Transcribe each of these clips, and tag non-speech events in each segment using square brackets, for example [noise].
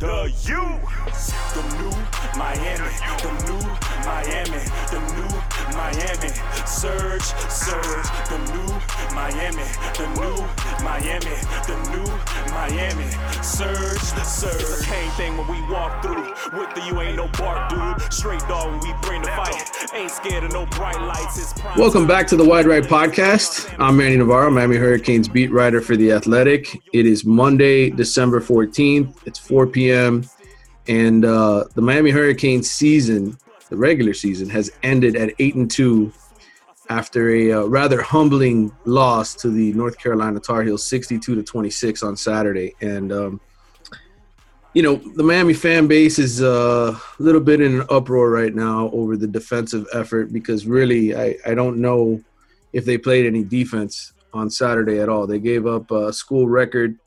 The U, the new Miami, the new Miami, the new Miami, surge, surge, the new Miami, the new Miami, the new Miami, surge, surge. It's the same thing when we walk through. With the U ain't no bark, dude. Straight dog when we bring the fight. Ain't scared of no bright lights. It's prime Welcome back to the Wide Right Podcast. I'm Manny Navarro, Miami Hurricanes beat writer for The Athletic. It is Monday, December 14th. It's 4 p.m. And uh, the Miami Hurricanes season, the regular season, has ended at 8 and 2 after a uh, rather humbling loss to the North Carolina Tar Heels 62 to 26 on Saturday. And, um, you know, the Miami fan base is uh, a little bit in an uproar right now over the defensive effort because really, I, I don't know if they played any defense on Saturday at all. They gave up a school record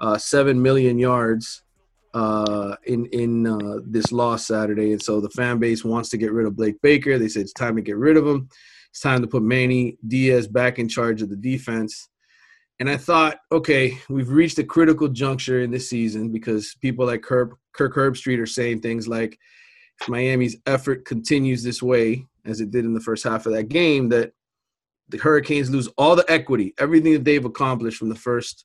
uh, 7 million yards uh, in in uh, this loss Saturday, and so the fan base wants to get rid of Blake Baker. They said it's time to get rid of him. It's time to put Manny Diaz back in charge of the defense. And I thought, okay, we've reached a critical juncture in this season because people like Kirk, Kirk Herbstreit are saying things like, if Miami's effort continues this way, as it did in the first half of that game, that the Hurricanes lose all the equity, everything that they've accomplished from the first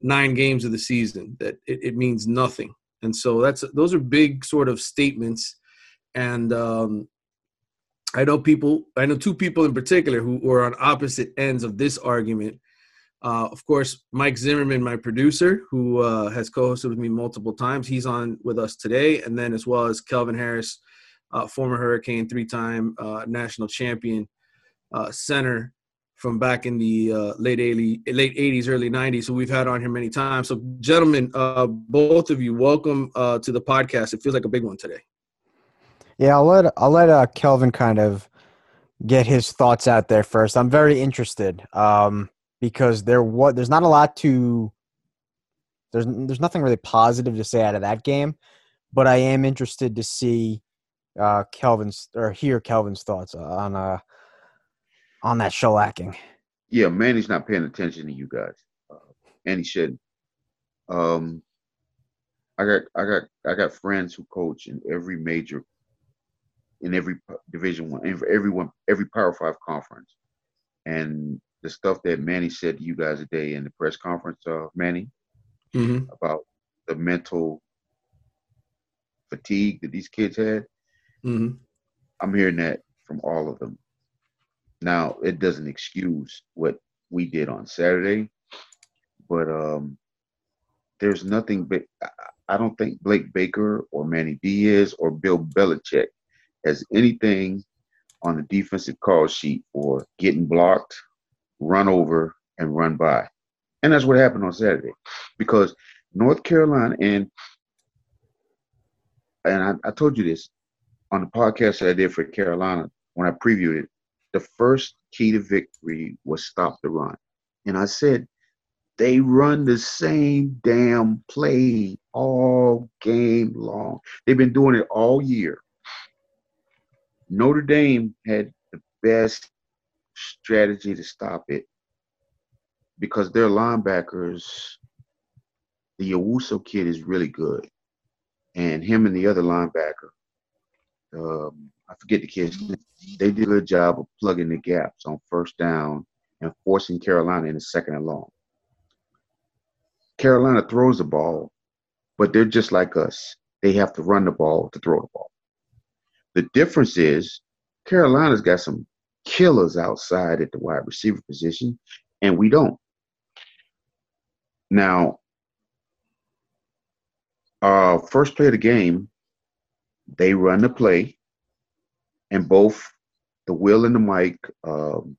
nine games of the season, that it, it means nothing. And so that's those are big sort of statements. And um, I know people, I know two people in particular who are on opposite ends of this argument. Uh, of course, Mike Zimmerman, my producer, who uh, has co-hosted with me multiple times, he's on with us today, and then as well as Kelvin Harris, uh, former Hurricane, three-time uh, national champion uh, center from back in the uh, late 80, late 80s, early 90s, who we've had on here many times. So, gentlemen, uh, both of you, welcome uh, to the podcast. It feels like a big one today. Yeah, I'll let I'll let uh, Kelvin kind of get his thoughts out there first. I'm very interested um, because there what there's not a lot to there's there's nothing really positive to say out of that game, but I am interested to see uh, Kelvin's or hear Kelvin's thoughts on uh, on that shellacking. yeah, Manny's not paying attention to you guys, uh, and he shouldn't. Um, I got, I got, I got friends who coach in every major, in every Division One, in every one, every Power Five conference, and the stuff that Manny said to you guys today in the press conference, uh, Manny, Mm-hmm. about the mental fatigue that these kids had. Mm-hmm. I'm hearing that from all of them. Now, it doesn't excuse what we did on Saturday, but um, there's nothing. But I- don't think Blake Baker or Manny Diaz or Bill Belichick has anything on the defensive call sheet for getting blocked, run over, and run by. And that's what happened on Saturday, because North Carolina and and I, I told you this on the podcast that I did for Carolina when I previewed it, the first key to victory was stop the run. And I said, they run the same damn play all game long. They've been doing it all year. Notre Dame had the best strategy to stop it because their linebackers, the Owusu kid is really good. And him and the other linebacker, um, I forget the kids. They did a good job of plugging the gaps on first down and forcing Carolina in the second and long. Carolina throws the ball, but they're just like us. They have to run the ball to throw the ball. The difference is Carolina's got some killers outside at the wide receiver position, and we don't. Now, uh, first play of the game, they run the play, and both the Will and the Mike um,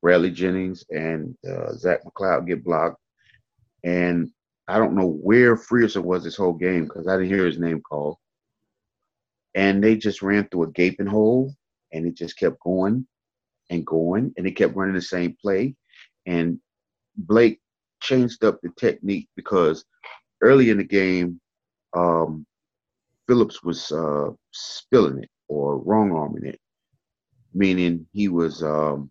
Bradley Jennings and uh, Zach McCloud get blocked. And I don't know where Frierson was this whole game because I didn't hear his name called. And they just ran through a gaping hole and it just kept going and going and it kept running the same play. And Blake changed up the technique because early in the game, um, Phillips was uh, spilling it or wrong arming it, meaning he was um,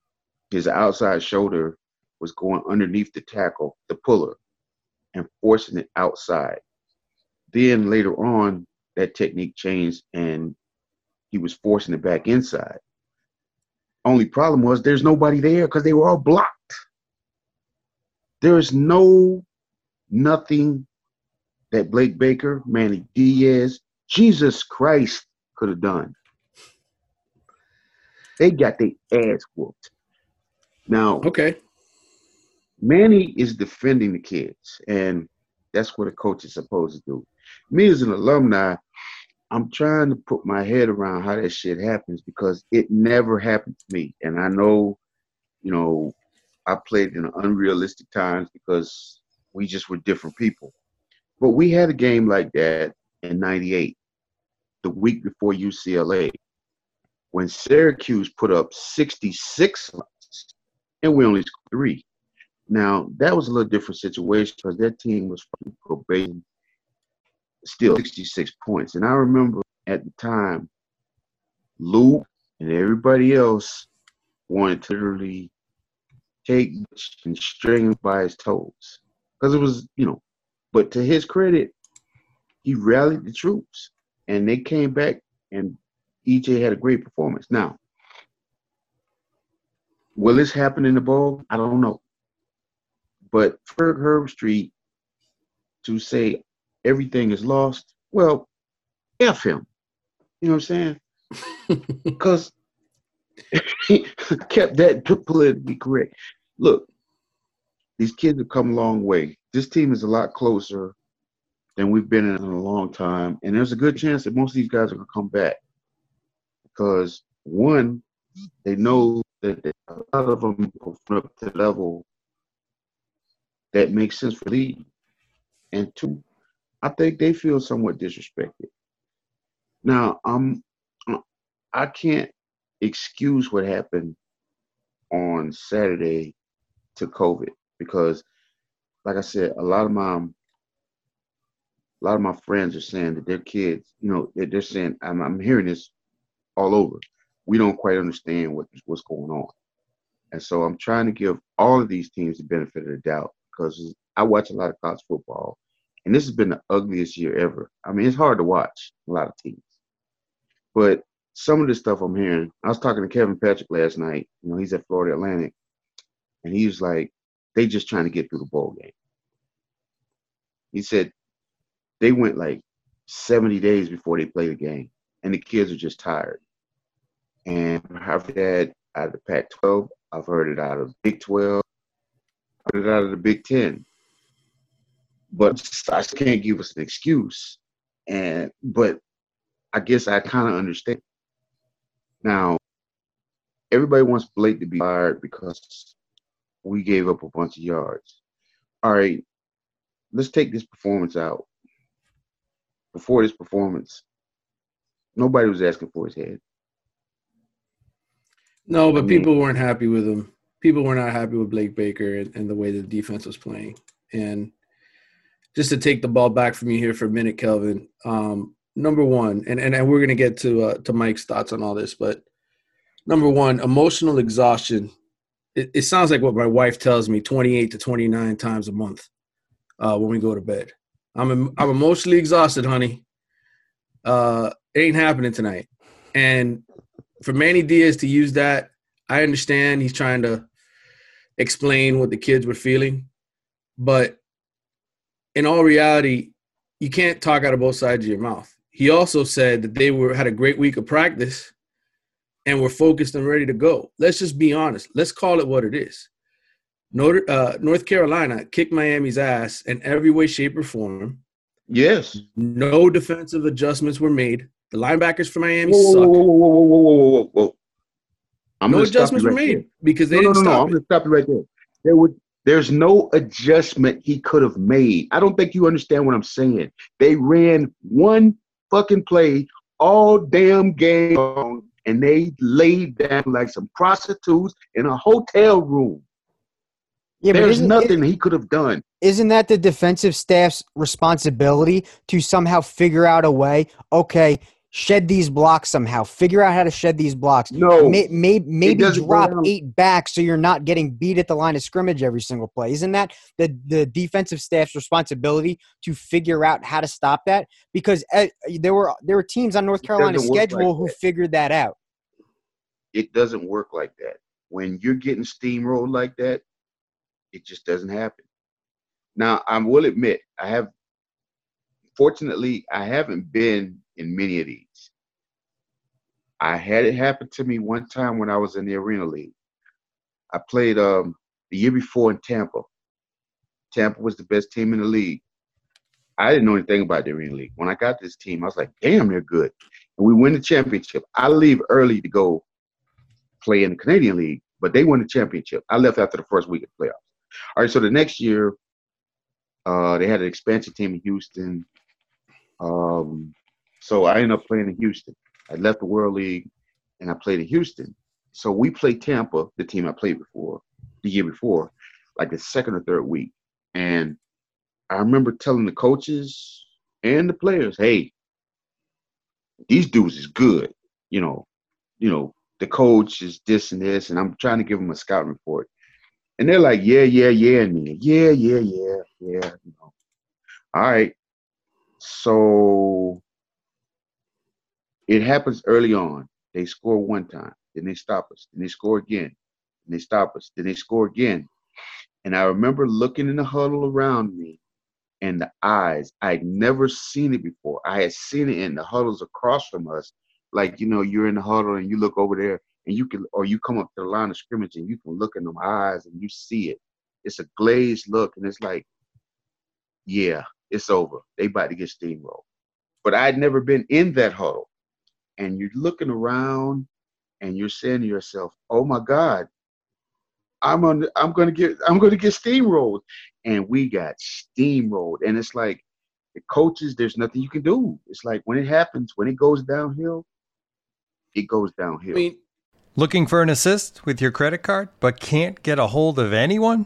his outside shoulder was going underneath the tackle, the puller, and forcing it outside. Then later on, that technique changed and he was forcing it back inside. Only problem was there's nobody there because they were all blocked. There is no nothing that Blake Baker, Manny Diaz, Jesus Christ could have done. They got their ass whooped. Now, Okay. Manny is defending the kids, and that's what a coach is supposed to do. Me as an alumni, I'm trying to put my head around how that shit happens because it never happened to me. And I know, you know, I played in unrealistic times because we just were different people. But we had a game like that in 98, the week before UCLA, when Syracuse put up 66 runs and we only scored three. Now, that was a little different situation because that team was probation, still 66 points. And I remember at the time, Lou and everybody else wanted to literally take and string by his toes because it was, you know, but to his credit, he rallied the troops and they came back and EJ had a great performance. Now, will this happen in the bowl? I don't know. But Ferg Herbstreit to say everything is lost, well, F him. You know what I'm saying? [laughs] Because he [laughs] kept that [laughs] politically correct. Look, these kids have come a long way. This team is a lot closer than we've been in in a long time. And there's a good chance that most of these guys are going to come back. Because, one, they know that a lot of them perform up to level that makes sense for the league. And two, I think they feel somewhat disrespected. Now, I'm I can't excuse what happened on Saturday to COVID because, like I said, a lot of my a lot of my friends are saying that their kids, you know, they're, they're saying I'm, I'm hearing this all over. We don't quite understand what what's going on, and so I'm trying to give all of these teams the benefit of the doubt because I watch a lot of college football, and this has been the ugliest year ever. I mean, it's hard to watch a lot of teams, but some of the stuff I'm hearing, I was talking to Kevin Patrick last night. You know, he's at Florida Atlantic, and he was like, they just trying to get through the bowl game. He said they went like 70 days before they played the game, and the kids are just tired. And I've that out of the Pac-12. I've heard it out of Big 12. I've heard it out of the Big 10. But I just can't give us an excuse. And but I guess I kind of understand. Now, everybody wants Blake to be fired because we gave up a bunch of yards. All right, let's take this performance out. Before this performance, nobody was asking for his head. No, but I mean- people weren't happy with him. People were not happy with Blake Baker and, and the way the defense was playing. And just to take the ball back from you here for a minute, Kelvin. Um, number one, and, and, and we're gonna get to uh, to Mike's thoughts on all this, but number one, emotional exhaustion. It, it sounds like what my wife tells me 28 to 29 times a month uh, when we go to bed. I'm I'm emotionally exhausted, honey. Uh, it ain't happening tonight. And for Manny Diaz to use that, I understand he's trying to explain what the kids were feeling, but in all reality, you can't talk out of both sides of your mouth. He also said that they were had a great week of practice and were focused and ready to go. Let's just be honest. Let's call it what it is. North, uh, North Carolina kicked Miami's ass in every way, shape, or form. Yes. No defensive adjustments were made. The linebackers for Miami Whoa, whoa, suck. whoa, whoa, whoa, whoa, whoa, whoa, whoa. I'm no gonna stop adjustments were right made there. because they No, no, didn't no, no. stop I'm gonna stop you right there. There would there's no adjustment he could have made. I don't think you understand what I'm saying. They ran one fucking play all damn game long, and they laid down like some prostitutes in a hotel room. Yeah, There's nothing he could have done. isn't that the defensive staff's responsibility to somehow figure out a way? Okay, shed these blocks somehow. Figure out how to shed these blocks. No, May, may, maybe drop eight back so you're not getting beat at the line of scrimmage every single play. Isn't that the, the defensive staff's responsibility to figure out how to stop that? Because uh, there were there were teams on North Carolina's doesn't like schedule who that. figured that out. it doesn't work like that. When you're getting steamrolled like that, it just doesn't happen. Now, I will admit, I have, fortunately, I haven't been in many of these. I had it happen to me one time when I was in the Arena League. I played um, the year before in Tampa. Tampa was the best team in the league. I didn't know anything about the Arena League. When I got this team, I was like, damn, they're good. And we win the championship. I leave early to go play in the Canadian League, but they won the championship. I left after the first week of playoffs. All right, so the next year, uh, they had an expansion team in Houston. Um, so I ended up playing in Houston. I left the World League and I played in Houston. So we played Tampa, the team I played before, the year before, like the second or third week. And I remember telling the coaches and the players, hey, these dudes is good. You know, you know, the coach is this and this, and I'm trying to give them a scouting report. And they're like, yeah, yeah, yeah, and me, yeah, yeah, yeah, yeah, you know. All right. So it happens early on. They score one time, then they stop us, then they score again, then they stop us, then they score again. And I remember looking in the huddle around me and the eyes. I'd never seen it before. I had seen it in the huddles across from us. Like, you know, you're in the huddle and you look over there and you can, or you come up to the line of scrimmage and you can look in them eyes and you see it. It's a glazed look and it's like, yeah, it's over. They about to get steamrolled. But I'd never been in that huddle. And you're looking around and you're saying to yourself, oh my God, I'm on I'm gonna get I'm gonna get steamrolled. And we got steamrolled. And it's like the coaches, there's nothing you can do. It's like when it happens, when it goes downhill, it goes I downhill. mean, Looking for an assist with your credit card but can't get a hold of anyone?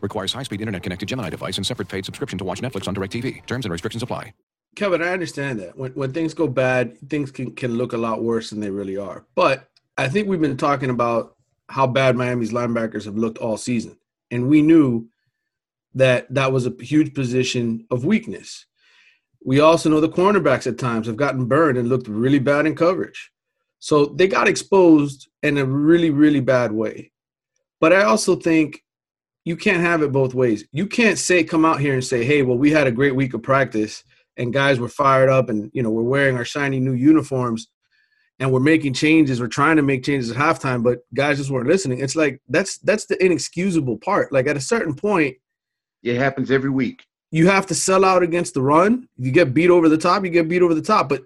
Requires high-speed internet connected Gemini device and separate paid subscription to watch Netflix on DirecTV. Terms and restrictions apply. Kevin, I understand that. When when things go bad, things can, can look a lot worse than they really are. But I think we've been talking about how bad Miami's linebackers have looked all season. And we knew that that was a huge position of weakness. We also know the cornerbacks at times have gotten burned and looked really bad in coverage. So they got exposed in a really, really bad way. But I also think you can't have it both ways. You can't say, come out here and say, hey, well, we had a great week of practice and guys were fired up and, you know, we're wearing our shiny new uniforms and we're making changes. We're trying to make changes at halftime, but guys just weren't listening. It's like that's that's the inexcusable part. Like at a certain point, It happens every week. you have to sell out against the run. If you get beat over the top, you get beat over the top. But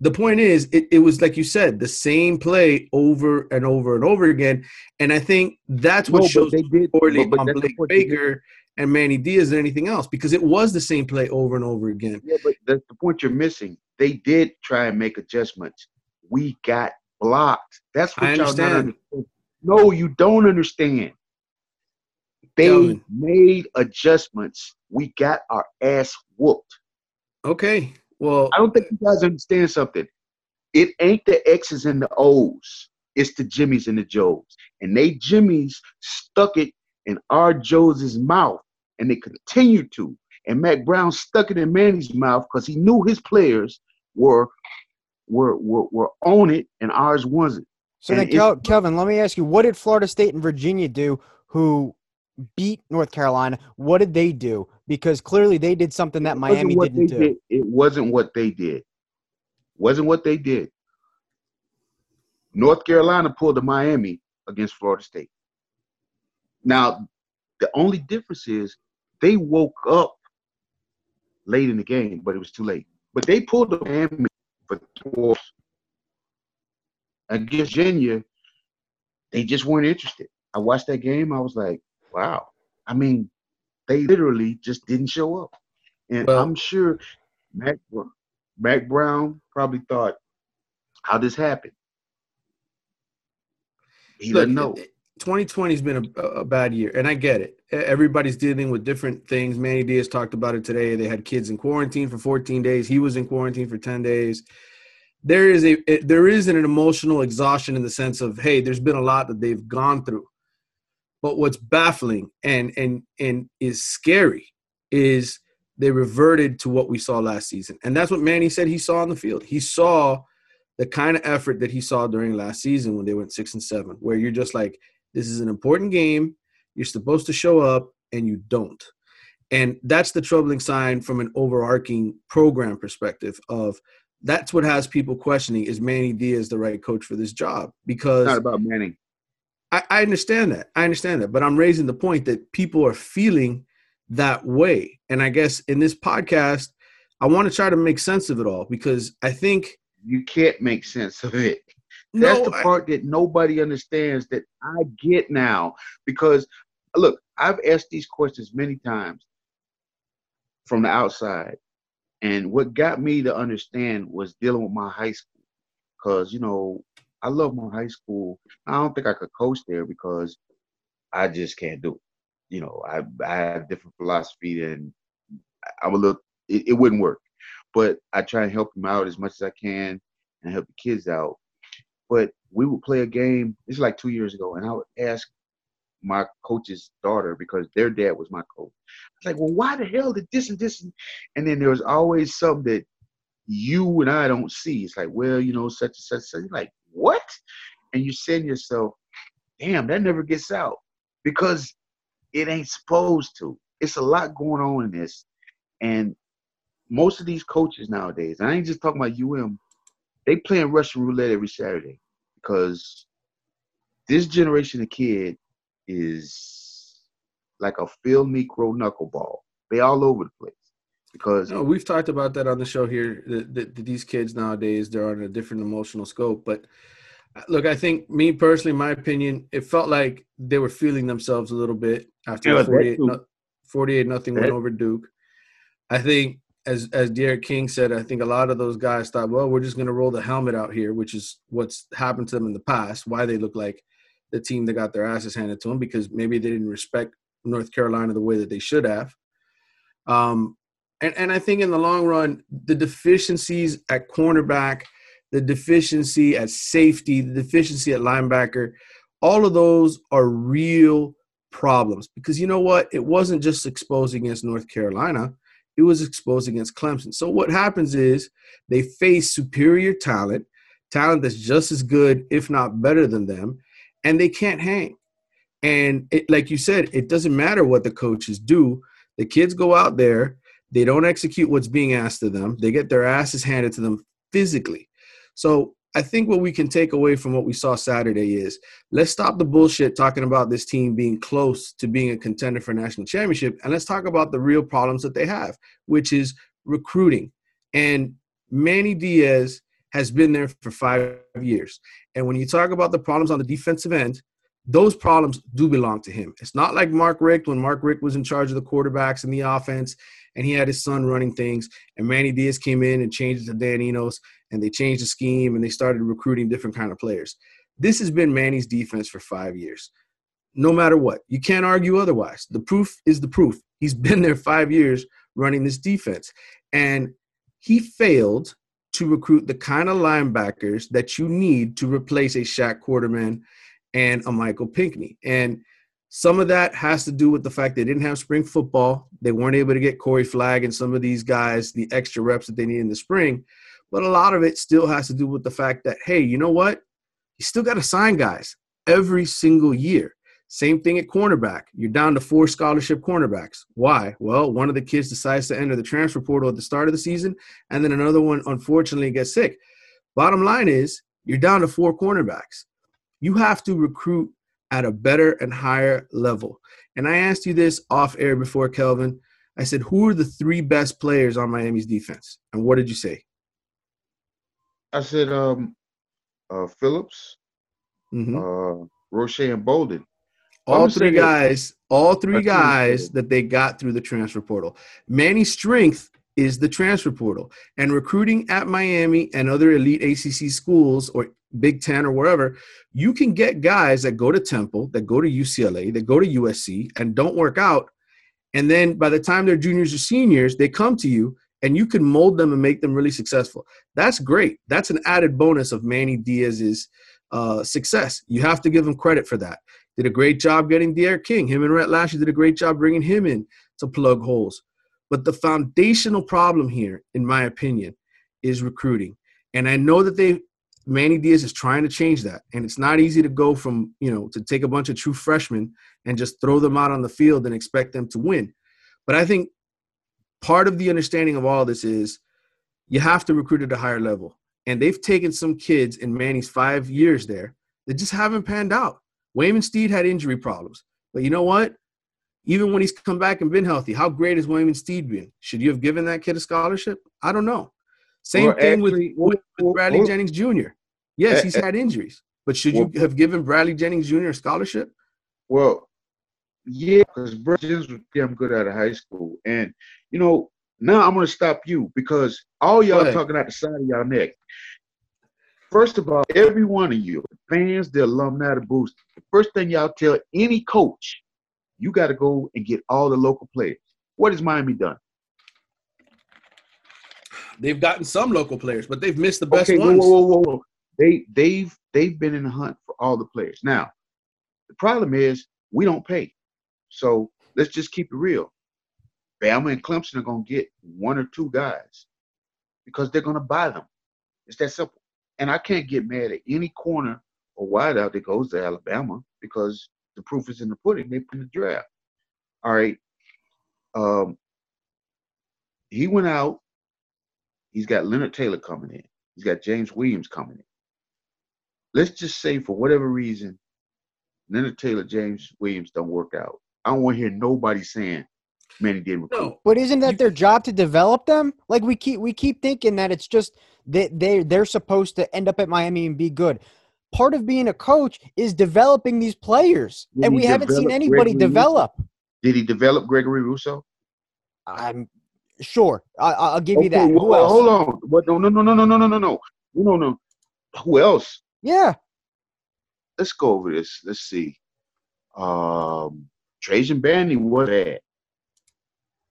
the point is, it, it was like you said, the same play over and over and over again. And I think that's what No, shows they did- poorly but- but on Blake point they did. Baker and Manny Diaz than anything else because it was the same play over and over again. Yeah, but that's the point you're missing. They did try and make adjustments. We got blocked. That's what I y'all understand. understand. No, you don't understand. They Kelvin. made adjustments. We got our ass whooped. Okay, Well, I don't think you guys understand something. It ain't the X's and the O's. It's the Jimmys and the Joes. And they Jimmys stuck it in our Joes' mouth, and they continue to. And Mack Brown stuck it in Manny's mouth because he knew his players were were were, were on it and ours wasn't. So And then, it's- Kel- Kelvin, let me ask you: What did Florida State and Virginia do, who beat North Carolina? What did they do? Because clearly they did something that Miami didn't do. did. It wasn't what they did. Wasn't what they did. North Carolina pulled to Miami against Florida State. Now, the only difference is they woke up late in the game, but it was too late. But they pulled to Miami for four. Against Virginia, they just weren't interested. I watched that game. I was like, wow. I mean, they literally just didn't show up. And Well- I'm sure Mack, Mack Brown probably thought, how this happened? He Look, doesn't know. Eh, eh, 2020 has been a, a bad year, and I get it. Everybody's dealing with different things. Manny Diaz talked about it today. They had kids in quarantine for 14 days. He was in quarantine for 10 days. There is a it- there is an emotional exhaustion in the sense of hey, there's been a lot that they've gone through. But what's baffling and and and is scary is they reverted to what we saw last season, and that's what Manny said he saw on the field. He saw the kind of effort that he saw during last season when they went six and seven, where you're just like, this is an important game. You're supposed to show up, and you don't. And that's the troubling sign from an overarching program perspective of that's what has people questioning is Manny Diaz the right coach for this job? Because It's not about Manning. I, I understand that. I understand that. But I'm raising the point that people are feeling that way. And I guess in this podcast, I want to try to make sense of it all because I think You can't make sense of it. That's no, the I- part that nobody understands that I get now. Because look, I've asked these questions many times from the outside. And what got me to understand was dealing with my high school. Because, you know, I love my high school. I don't think I could coach there because I just can't do it. You know, I I have different philosophy and I would look it, it wouldn't work. But I try and help them out as much as I can and help the kids out. But we would play a game, it's like two years ago, and I would ask my coach's daughter because their dad was my coach. I was like, well, why the hell did this and this? And, and then there was always something that you and I don't see. It's like, well, you know, such and such. such. Like, what? And you to yourself, damn, that never gets out because it ain't supposed to. It's a lot going on in this. And most of these coaches nowadays, I ain't just talking about UM, they playing Russian roulette every Saturday because this generation of kid is like a Phil Niekro knuckleball. They all over the place because No, we've talked about that on the show here. That, that, that these kids nowadays they're on a different emotional scope. But uh, look, I think me personally, my opinion, it felt like they were feeling themselves a little bit after Yeah, 48, no, 48 nothing went over Duke. I think as as D'Eriq King said, I think a lot of those guys thought, well, we're just going to roll the helmet out here, which is what's happened to them in the past. Why they look like the team that got their asses handed to them because maybe they didn't respect North Carolina the way that they should have. Um, and, and I think in the long run, the deficiencies at cornerback, the deficiency at safety, the deficiency at linebacker, all of those are real problems because you know what? It wasn't just exposed against North Carolina, it was exposed against Clemson. So what happens is they face superior talent, talent that's just as good, if not better than them, and they can't hang. And it, like you said, it doesn't matter what the coaches do. The kids go out there, they don't execute what's being asked of them, they get their asses handed to them physically. So I think what we can take away from what we saw Saturday is let's stop the bullshit talking about this team being close to being a contender for national championship and let's talk about the real problems that they have, which is recruiting. And Manny Diaz has been there for five years. And when you talk about the problems on the defensive end, those problems do belong to him. It's not like Mark Richt when Mark Richt was in charge of the quarterbacks and the offense and he had his son running things and Manny Diaz came in and changed it to Dan Enos and they changed the scheme and they started recruiting different kind of players. This has been Manny's defense for 5 years. No matter what. You can't argue otherwise. The proof is the proof. He's [laughs] been there 5 years running this defense and he failed to recruit the kind of linebackers that you need to replace a Shaq Quarterman and a Michael Pinckney. And some of that has to do with the fact they didn't have spring football. They weren't able to get Corey Flagg and some of these guys the extra reps that they need in the spring. But a lot of it still has to do with the fact that, hey, you know what? You still got to sign guys every single year. Same thing at cornerback. You're down to four scholarship cornerbacks. Why? Well, one of the kids decides to enter the transfer portal at the start of the season, and then another one unfortunately gets sick. Bottom line is, you're down to four cornerbacks. You have to recruit at a better and higher level. And I asked you this off air before, Kelvin. I said, Who are the three best players on Miami's defense? And what did you say? I said, um, uh, Phillips, mm-hmm. uh, Roche, and Bolden all three guys, all three guys that they got through the transfer portal. Manny's strength is the transfer portal and recruiting at Miami and other elite ACC schools or Big Ten or wherever. You can get guys that go to Temple, that go to UCLA, that go to USC, and don't work out. And then by the time they're juniors or seniors, they come to you and you can mold them and make them really successful. That's great. That's an added bonus of Manny Diaz's uh, success. You have to give him credit for that did a great job getting D'Eriq King. Him and Rhett Lashlee did a great job bringing him in to plug holes. But the foundational problem here, in my opinion, is recruiting. And I know that they Manny Diaz is trying to change that. And it's not easy to go from, you know, to take a bunch of true freshmen and just throw them out on the field and expect them to win. But I think part of the understanding of all this is you have to recruit at a higher level. And they've taken some kids in Manny's five years there that just haven't panned out. Waynmon Steed had injury problems. But you know what? Even when he's come back and been healthy, how great has Waynmon Steed been? Should you have given that kid a scholarship? I don't know. Same well, thing actually, with, with, Bradley well, Jennings Jr. Yes, he's had injuries, but should you have given Bradley Jennings Jr. a scholarship? Well, yeah, because Bradley Jennings was damn good out of high school. And, you know, now I'm going to stop you because all y'all are talking out the side of y'all neck. First of all, every one of you, fans, the alumni, the boost, the first thing y'all tell any coach, you got to go and get all the local players. What has Miami done? They've gotten some local players, but they've missed the best okay, ones. Whoa, whoa, whoa, They they've they've been in the hunt for all the players. Now, the problem is we don't pay. So let's just keep it real. Bama and Clemson are gonna get one or two guys because they're gonna buy them. It's that simple. And I can't get mad at any corner or wideout that goes to Alabama because the proof is in the pudding. They put in the draft. All right. Um, he went out. He's got Leonard Taylor coming in. He's got James Williams coming in. Let's just say for whatever reason, Leonard Taylor, James Williams don't work out. I don't want to hear nobody saying Manny didn't recruit. No. But isn't that their job to develop them? Like we keep we keep thinking that it's just they they they're supposed to end up at Miami and be good. Part of being a coach is developing these players, did and we haven't seen anybody Gregory develop. Rousseau? Did he develop Gregory Rousseau? I'm sure. I, will give okay, you that. Who else? Hold on. What? No, no, no, no, no, no, no, no, no, no, no. Who else? Yeah. Let's go over this. Let's see. Um, Trajan Bandy was bad.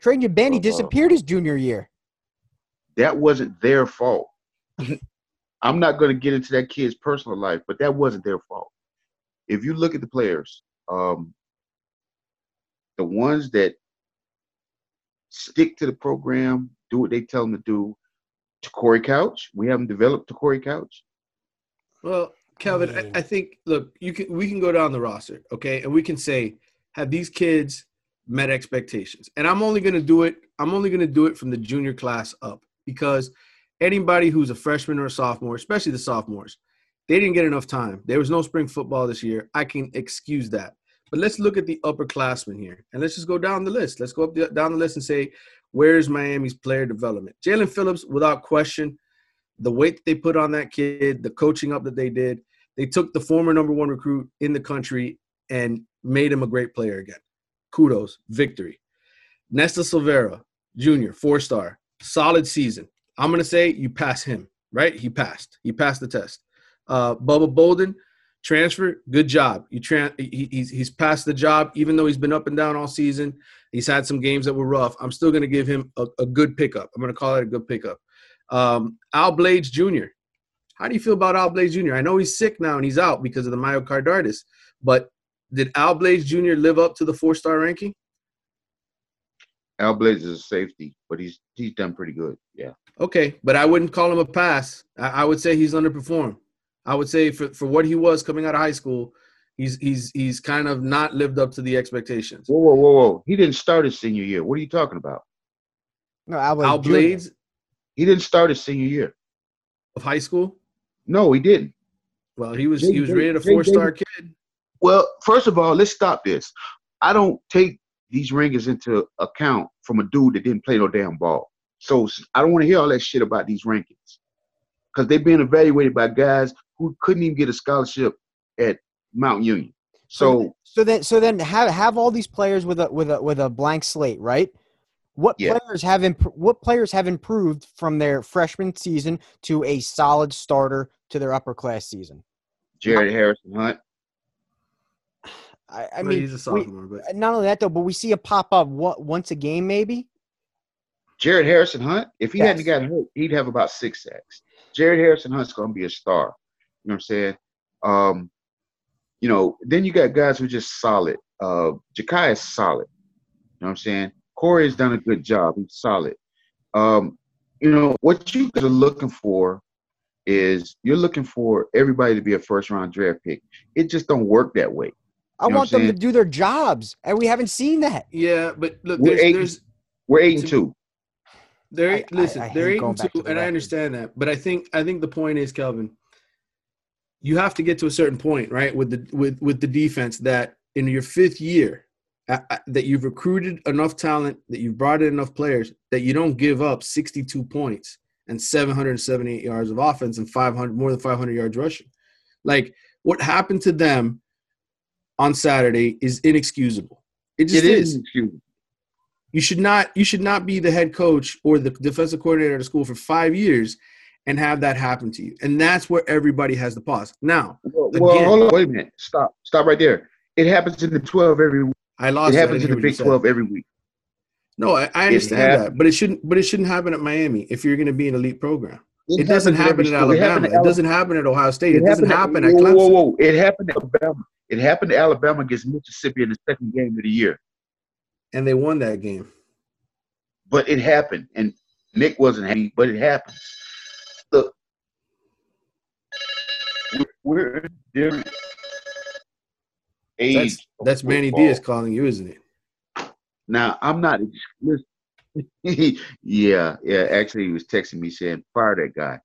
Trajan Bandy uh, disappeared his junior year. That wasn't their fault. [laughs] I'm not going to get into that kid's personal life, but that wasn't their fault. If you look at the players, um, the ones that stick to the program, do what they tell them to do, to Corey Couch, we haven't developed to Corey Couch. Well, Kelvin, I, I think look, you can we can go down the roster, okay, and we can say have these kids met expectations, and I'm only going to do it. I'm only going to do it from the junior class up because anybody who's a freshman or a sophomore, especially the sophomores, they didn't get enough time. There was no spring football this year. I can excuse that. But let's look at the upperclassmen here, and let's just go down the list. Let's go up the, down the list and say, where's Miami's player development? Jaelan Phillips, without question, the weight that they put on that kid, the coaching up that they did, they took the former number one recruit in the country and made him a great player again. Kudos, victory. Nesta Silvera, junior, four star, solid season. I'm gonna say you pass him, right? He passed. He passed the test. Uh, Bubba Bolden, transfer, good job. You tra- he, he's he's passed the job, even though he's been up and down all season. He's had some games that were rough. I'm still gonna give him a, a good pickup. I'm gonna call it a good pickup. Um, Al Blades Jr. How do you feel about Al Blades Jr.? I know he's sick now and he's out because of the myocarditis, but did Al Blades Jr. live up to the four star ranking? Al Blades is a safety, but he's he's done pretty good. Yeah. Okay, but I wouldn't call him a pass. I, I would say he's underperformed. I would say for, for what he was coming out of high school, he's he's he's kind of not lived up to the expectations. Whoa, whoa, whoa, whoa! He didn't start his senior year. What are you talking about? No, Al Blades. Al Blades He didn't start his senior year. of high school. No, he didn't. Well, he was Jay- he was Jay- rated a four star kid. Well, first of all, let's stop this. I don't take these ringers into account from a dude that didn't play no damn ball. So I don't want to hear all that shit about these rankings because they're being evaluated by guys who couldn't even get a scholarship at Mount Union. So so then so then have have all these players with a with a with a blank slate, right? What Yeah. players have imp- what players have improved from their freshman season to a solid starter to their upper class season? Jared Harrison Hunt, I, I Well, mean, he's a we- sophomore, but not only that though, but we see a pop up what once a game maybe. Jared Harrison Hunt, if he hadn't Yes. gotten hurt, he'd have about six sacks. Jared Harrison Hunt's gonna be a star. You know what I'm saying? Um, you know, then you got guys who are just solid. Uh Jakai is solid. You know what I'm saying? Corey has done a good job. He's solid. Um, you know, what you guys are looking for is you're looking for everybody to be a first round draft pick. It just don't work that way. I You know what want them to do their jobs, and we haven't seen that. yeah, but look, We're there's, eight- there's We're eight and two. They're I- listen, I- I they're hate eight and two, to the and I understand that. But I think I think the point is, Kelvin, you have to get to a certain point, right, with the with with the defense that in your fifth year, uh, that you've recruited enough talent, that you've brought in enough players, that you don't give up 62 points and 778 yards of offense and 500 more than 500 yards rushing. Like what happened to them on Saturday is inexcusable. It just It is is you should not you should not be the head coach or the defensive coordinator at a school for five years and have that happen to you and that's where everybody has the pause now Well, well, hold on, wait a minute. Stop. Stop right there. It happens in the 12 every week. i lost It happens in the hear what you Big 12 every week. no i, I understand that but it shouldn't but it shouldn't happen at miami if you're going to be an elite program it, doesn't happen at. It alabama happened it doesn't happen at ohio state it, doesn't happen whoa, at Whoa, clemson whoa, whoa. It happened at Alabama. It happened to Alabama against Mississippi in the second game of the year. and they won that game But it happened. And Nick wasn't happy, but it happened. Look, we're- we're in different age. that's that's manny diaz calling you isn't it Now I'm not. [laughs] yeah, yeah. Actually, he was texting me saying, "Fire that guy."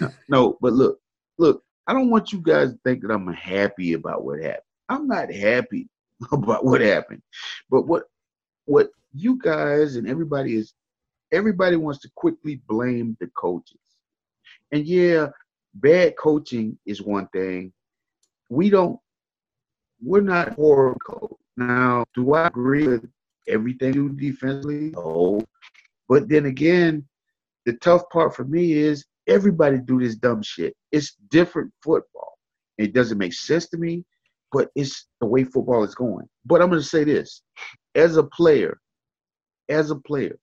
No, [laughs] no, but look, look. I don't want you guys to think that I'm happy about what happened. I'm not happy [laughs] about what happened, but what what you guys and everybody is everybody wants to quickly blame the coaches. And yeah, bad coaching is one thing. We don't. We're not horror coach. Now, do I agree with everything you defensively? No. But then again, the tough part for me is everybody do this dumb shit. It's different football. It doesn't make sense to me, but it's the way football is going. But I'm going to say this: as a player, as a player,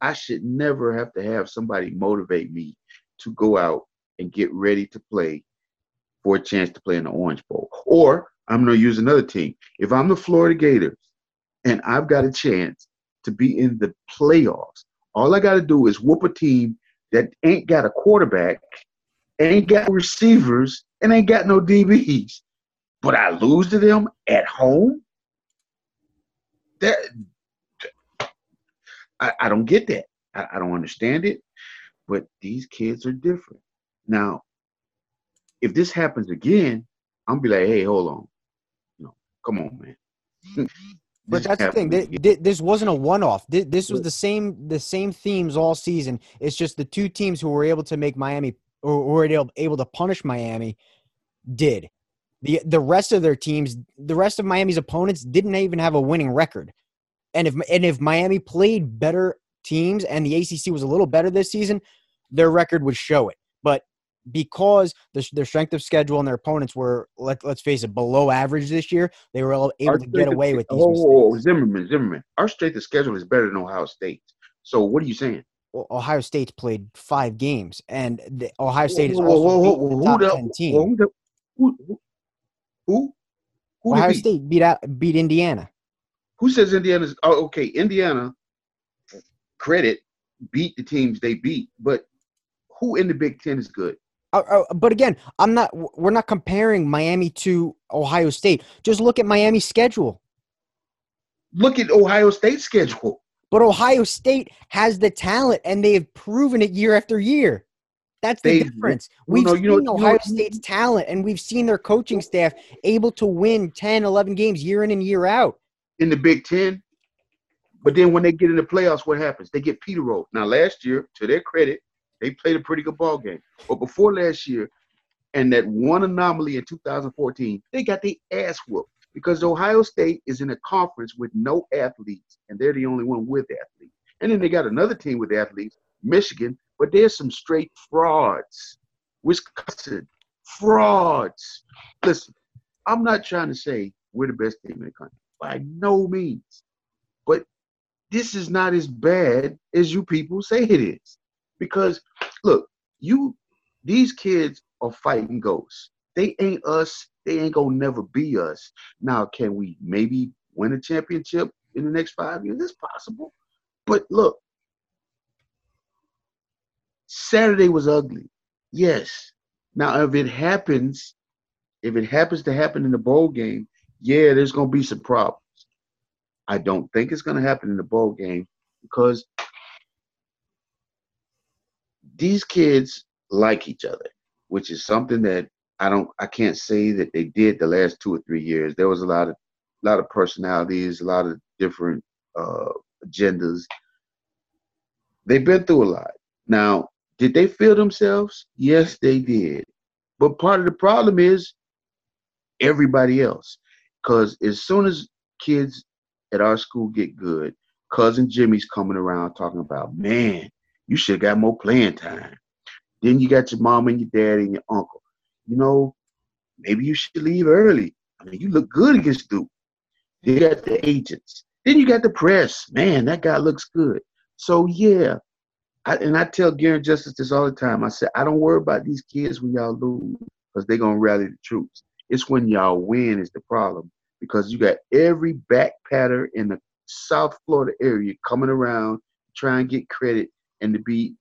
I should never have to have somebody motivate me to go out and get ready to play for a chance to play in the Orange Bowl. Or I'm going to use another team. If I'm the Florida Gators and I've got a chance to be in the playoffs, all I got to do is whoop a team that ain't got a quarterback, ain't got receivers, and ain't got no DBs. But I lose to them at home? That I, I don't get that. I, I don't understand it. But these kids are different. Now, if this happens again, I'm gonna be like, hey, hold on. No, come on, man. [laughs] But that's the thing. again. This wasn't a one-off. This was the same the same themes all season. It's just the two teams who were able to make Miami or were able able to punish Miami did. The the rest of their teams, the rest of Miami's opponents didn't even have a winning record. And if and if Miami played better teams and the ACC was a little better this season, their record would show it. But because the, their strength of schedule and their opponents were let, let's face it below average this year, they were able Our to get strength of- away with these oh, mistakes. oh, Zimmerman, Zimmerman. Our strength of schedule is better than Ohio State. So what are you saying? Ohio State's played five games, and the, Ohio State is also whoa, whoa, beaten who the top the- ten team. who the- who- who- who? Who Ohio beat? State beat out beat Indiana. Who says Indiana's? Oh, okay, Indiana. Credit beat the teams they beat, but who in the Big Ten is good? Uh, uh, but again, I'm not. We're not comparing Miami to Ohio State. Just look at Miami's schedule. Look at Ohio State's schedule. But Ohio State has the talent, and they have proven it year after year. That's the They- difference. We've no, seen know Ohio State's talent, and we've seen their coaching staff able to win 10, 11 games year in and year out. in the Big Ten. But then when they get in the playoffs, what happens? They get Peter rolled. Now, last year, to their credit, they played a pretty good ball game. But before last year, and that one anomaly in 2014, they got their ass whooped because Ohio State is in a conference with no athletes, and they're the only one with athletes. And then they got another team with athletes, Michigan, but there's some straight frauds. Wisconsin, frauds. Listen, I'm not trying to say we're the best team in the country by no means. This is not as bad as you people say it is. Because look, you these kids are fighting ghosts. They ain't us. They ain't gonna never be us. Now, can we maybe win a championship in the next five years? It's possible. But look, Saturday was ugly. Yes. Now, if it happens, if it happens to happen in the bowl game, yeah, there's to be some problems. I don't think it's going to happen in the bowl game because these kids like each other, which is something that I don't, I can't say that they did the last two or three years. There was a lot of, lot of personalities, a lot of different uh, agendas. They've been through a lot. Now, did they feel themselves? Yes, they did. But part of the problem is everybody else. Because as soon as kids at our school get good, cousin Jimmy's coming around talking about, man, you should have got more playing time. Then you got your mom and your dad and your uncle. You know, maybe you should leave early. I mean, you look good against Duke. Then You got the agents. Then you got the press. Man, that guy looks good. So yeah, I, and I tell Garin Justice this all the time. I said, I don't worry about these kids when y'all lose because they're gonna rally the troops. It's when y'all win is the problem because you got every back patter in the South Florida area coming around trying to get credit and to be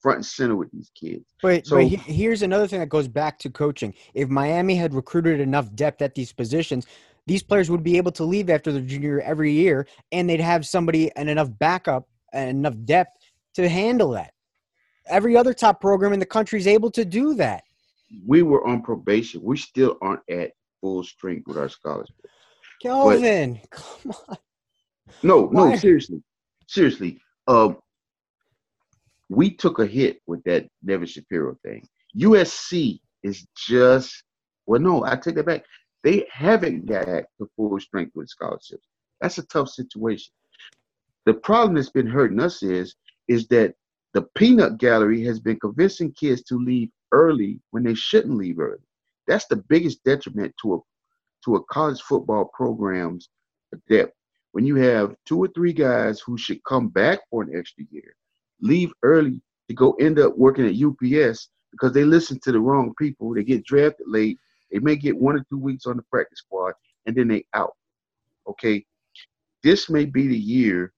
front and center with these kids. But, So- but he- here's another thing that goes back to coaching. If Miami had recruited enough depth at these positions, these players would be able to leave after their junior year every year, and they'd have somebody and enough backup and enough depth to handle that. Every other top program in the country is able to do that. We were on probation. We still aren't at full strength with our scholarship. Kelvin, come on. No, no, seriously, seriously. Um, we took a hit with that Nevin Shapiro thing. USC is just well, no, I take that back. They haven't got to full strength with scholarships. That's a tough situation. The problem that's been hurting us is is that the peanut gallery has been convincing kids to leave early when they shouldn't leave early. That's the biggest detriment to a to a college football program's depth when you have two or three guys who should come back for an extra year, leave early to go end up working at UPS because they listen to the wrong people. They get drafted late. They may get one or two weeks on the practice squad and then they out. Okay. This may be the year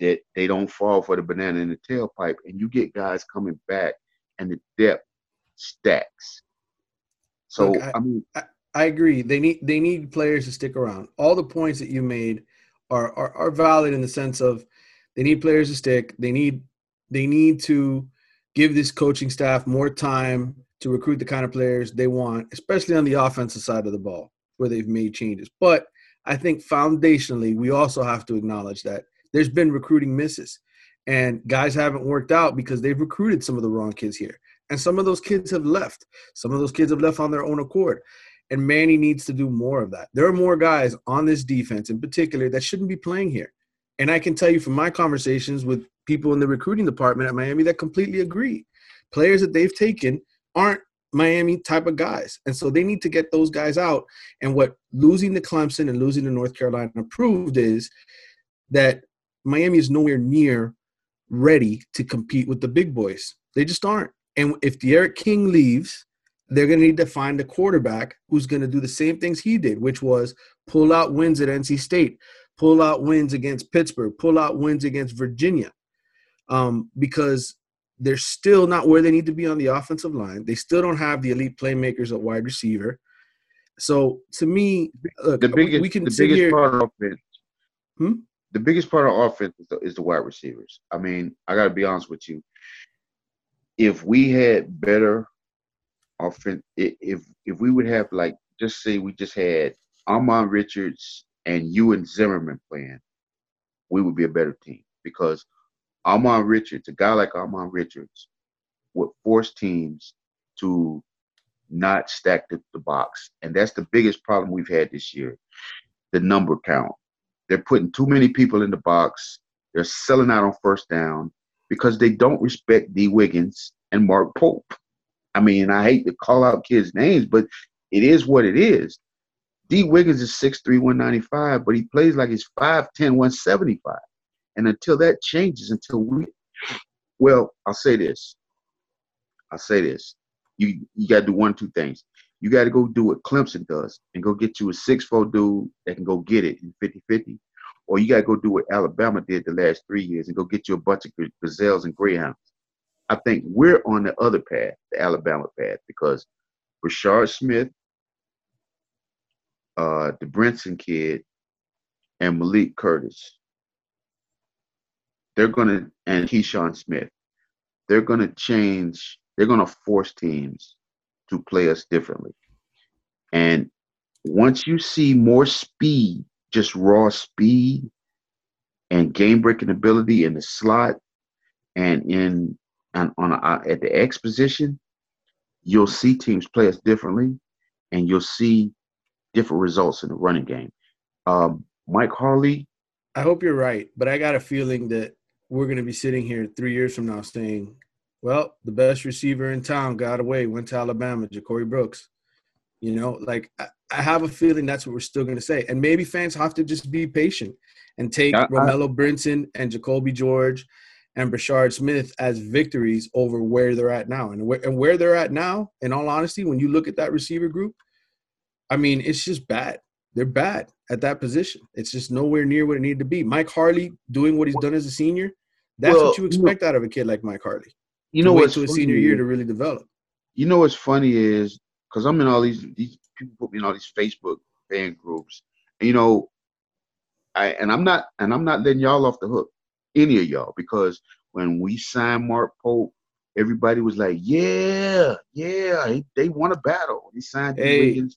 that they don't fall for the banana in the tailpipe and you get guys coming back and the depth stacks. So Look, I- I mean I agree. They need they need players to stick around. All the points that you made are, are are valid in the sense of they need players to stick. They need they need to give this coaching staff more time to recruit the kind of players they want, especially on the offensive side of the ball where they've made changes. But I think foundationally, we also have to acknowledge that there's been recruiting misses, and guys haven't worked out because they've recruited some of the wrong kids here, and some of those kids have left. Some of those kids have left on their own accord and Manny needs to do more of that. There are more guys on this defense in particular that shouldn't be playing here. And I can tell you from my conversations with people in the recruiting department at Miami that completely agree. Players that they've taken aren't Miami type of guys. And so they need to get those guys out. And what losing to Clemson and losing to North Carolina proved is that Miami is nowhere near ready to compete with the big boys. They just aren't. And if D'Eriq King leaves, they're going to need to find a quarterback who's going to do the same things he did, which was pull out wins at NC State, pull out wins against Pittsburgh, pull out wins against Virginia, um, because they're still not where they need to be on the offensive line. They still don't have the elite playmakers at wide receiver. So to me, look, the biggest, we can the biggest here. part of offense. Hmm? The biggest part of offense is the, is the wide receivers. I mean, I got to be honest with you. If we had better offense, if if we would have like just say we just had Armand Richards and you and Zimmerman playing, we would be a better team because Armand Richards, a guy like Armand Richards, would force teams to not stack the, the box. And that's the biggest problem we've had this year the number count. They're putting too many people in the box. They're selling out on first down because they don't respect Dee Wiggins and Mark Pope. I mean, I hate to call out kids' names, but it is what it is. Dee Wiggins is 6'3, 195, but he plays like he's 5'10, 175. And until that changes, until we, well, I'll say this. I'll say this. You you got to do one, two things. You got to go do what Clemson does and go get you a 6'4 dude that can go get it in 50 50. Or you got to go do what Alabama did the last three years and go get you a bunch of ga- gazelles and greyhounds. I think we're on the other path, the Alabama path, because Brashard Smith, uh, the Brinson kid, and Malik Curtis, they're gonna and Keyshawn Smith, they're gonna change. They're gonna force teams to play us differently. And once you see more speed, just raw speed and game breaking ability in the slot and in and on a, at the X position, you'll see teams play us differently, and you'll see different results in the running game. Um, Mike Harley, I hope you're right, but I got a feeling that we're going to be sitting here three years from now saying, well, the best receiver in town got away, went to Alabama, Ja'Corey Brooks. You know, like I, I have a feeling that's what we're still going to say. And maybe fans have to just be patient and take Romello Brinson and Jacolby George and Brashard Smith as victories over where they're at now. And where, and where they're at now, in all honesty, when you look at that receiver group, I mean, it's just bad. They're bad at that position. It's just nowhere near what it needed to be. Mike Harley doing what he's done as a senior, that's Well, what you you know- expect out of a kid like Mike Harley. you know wait what's to a senior year to really develop. you know what's funny is because I'm in all these these people put me in all these Facebook fan groups, and you know, I and I'm not and I'm not letting y'all off the hook, any of y'all, because when we signed Mark Pope, everybody was like, yeah, yeah, he, they won a battle. He signed. Hey. Wiggins.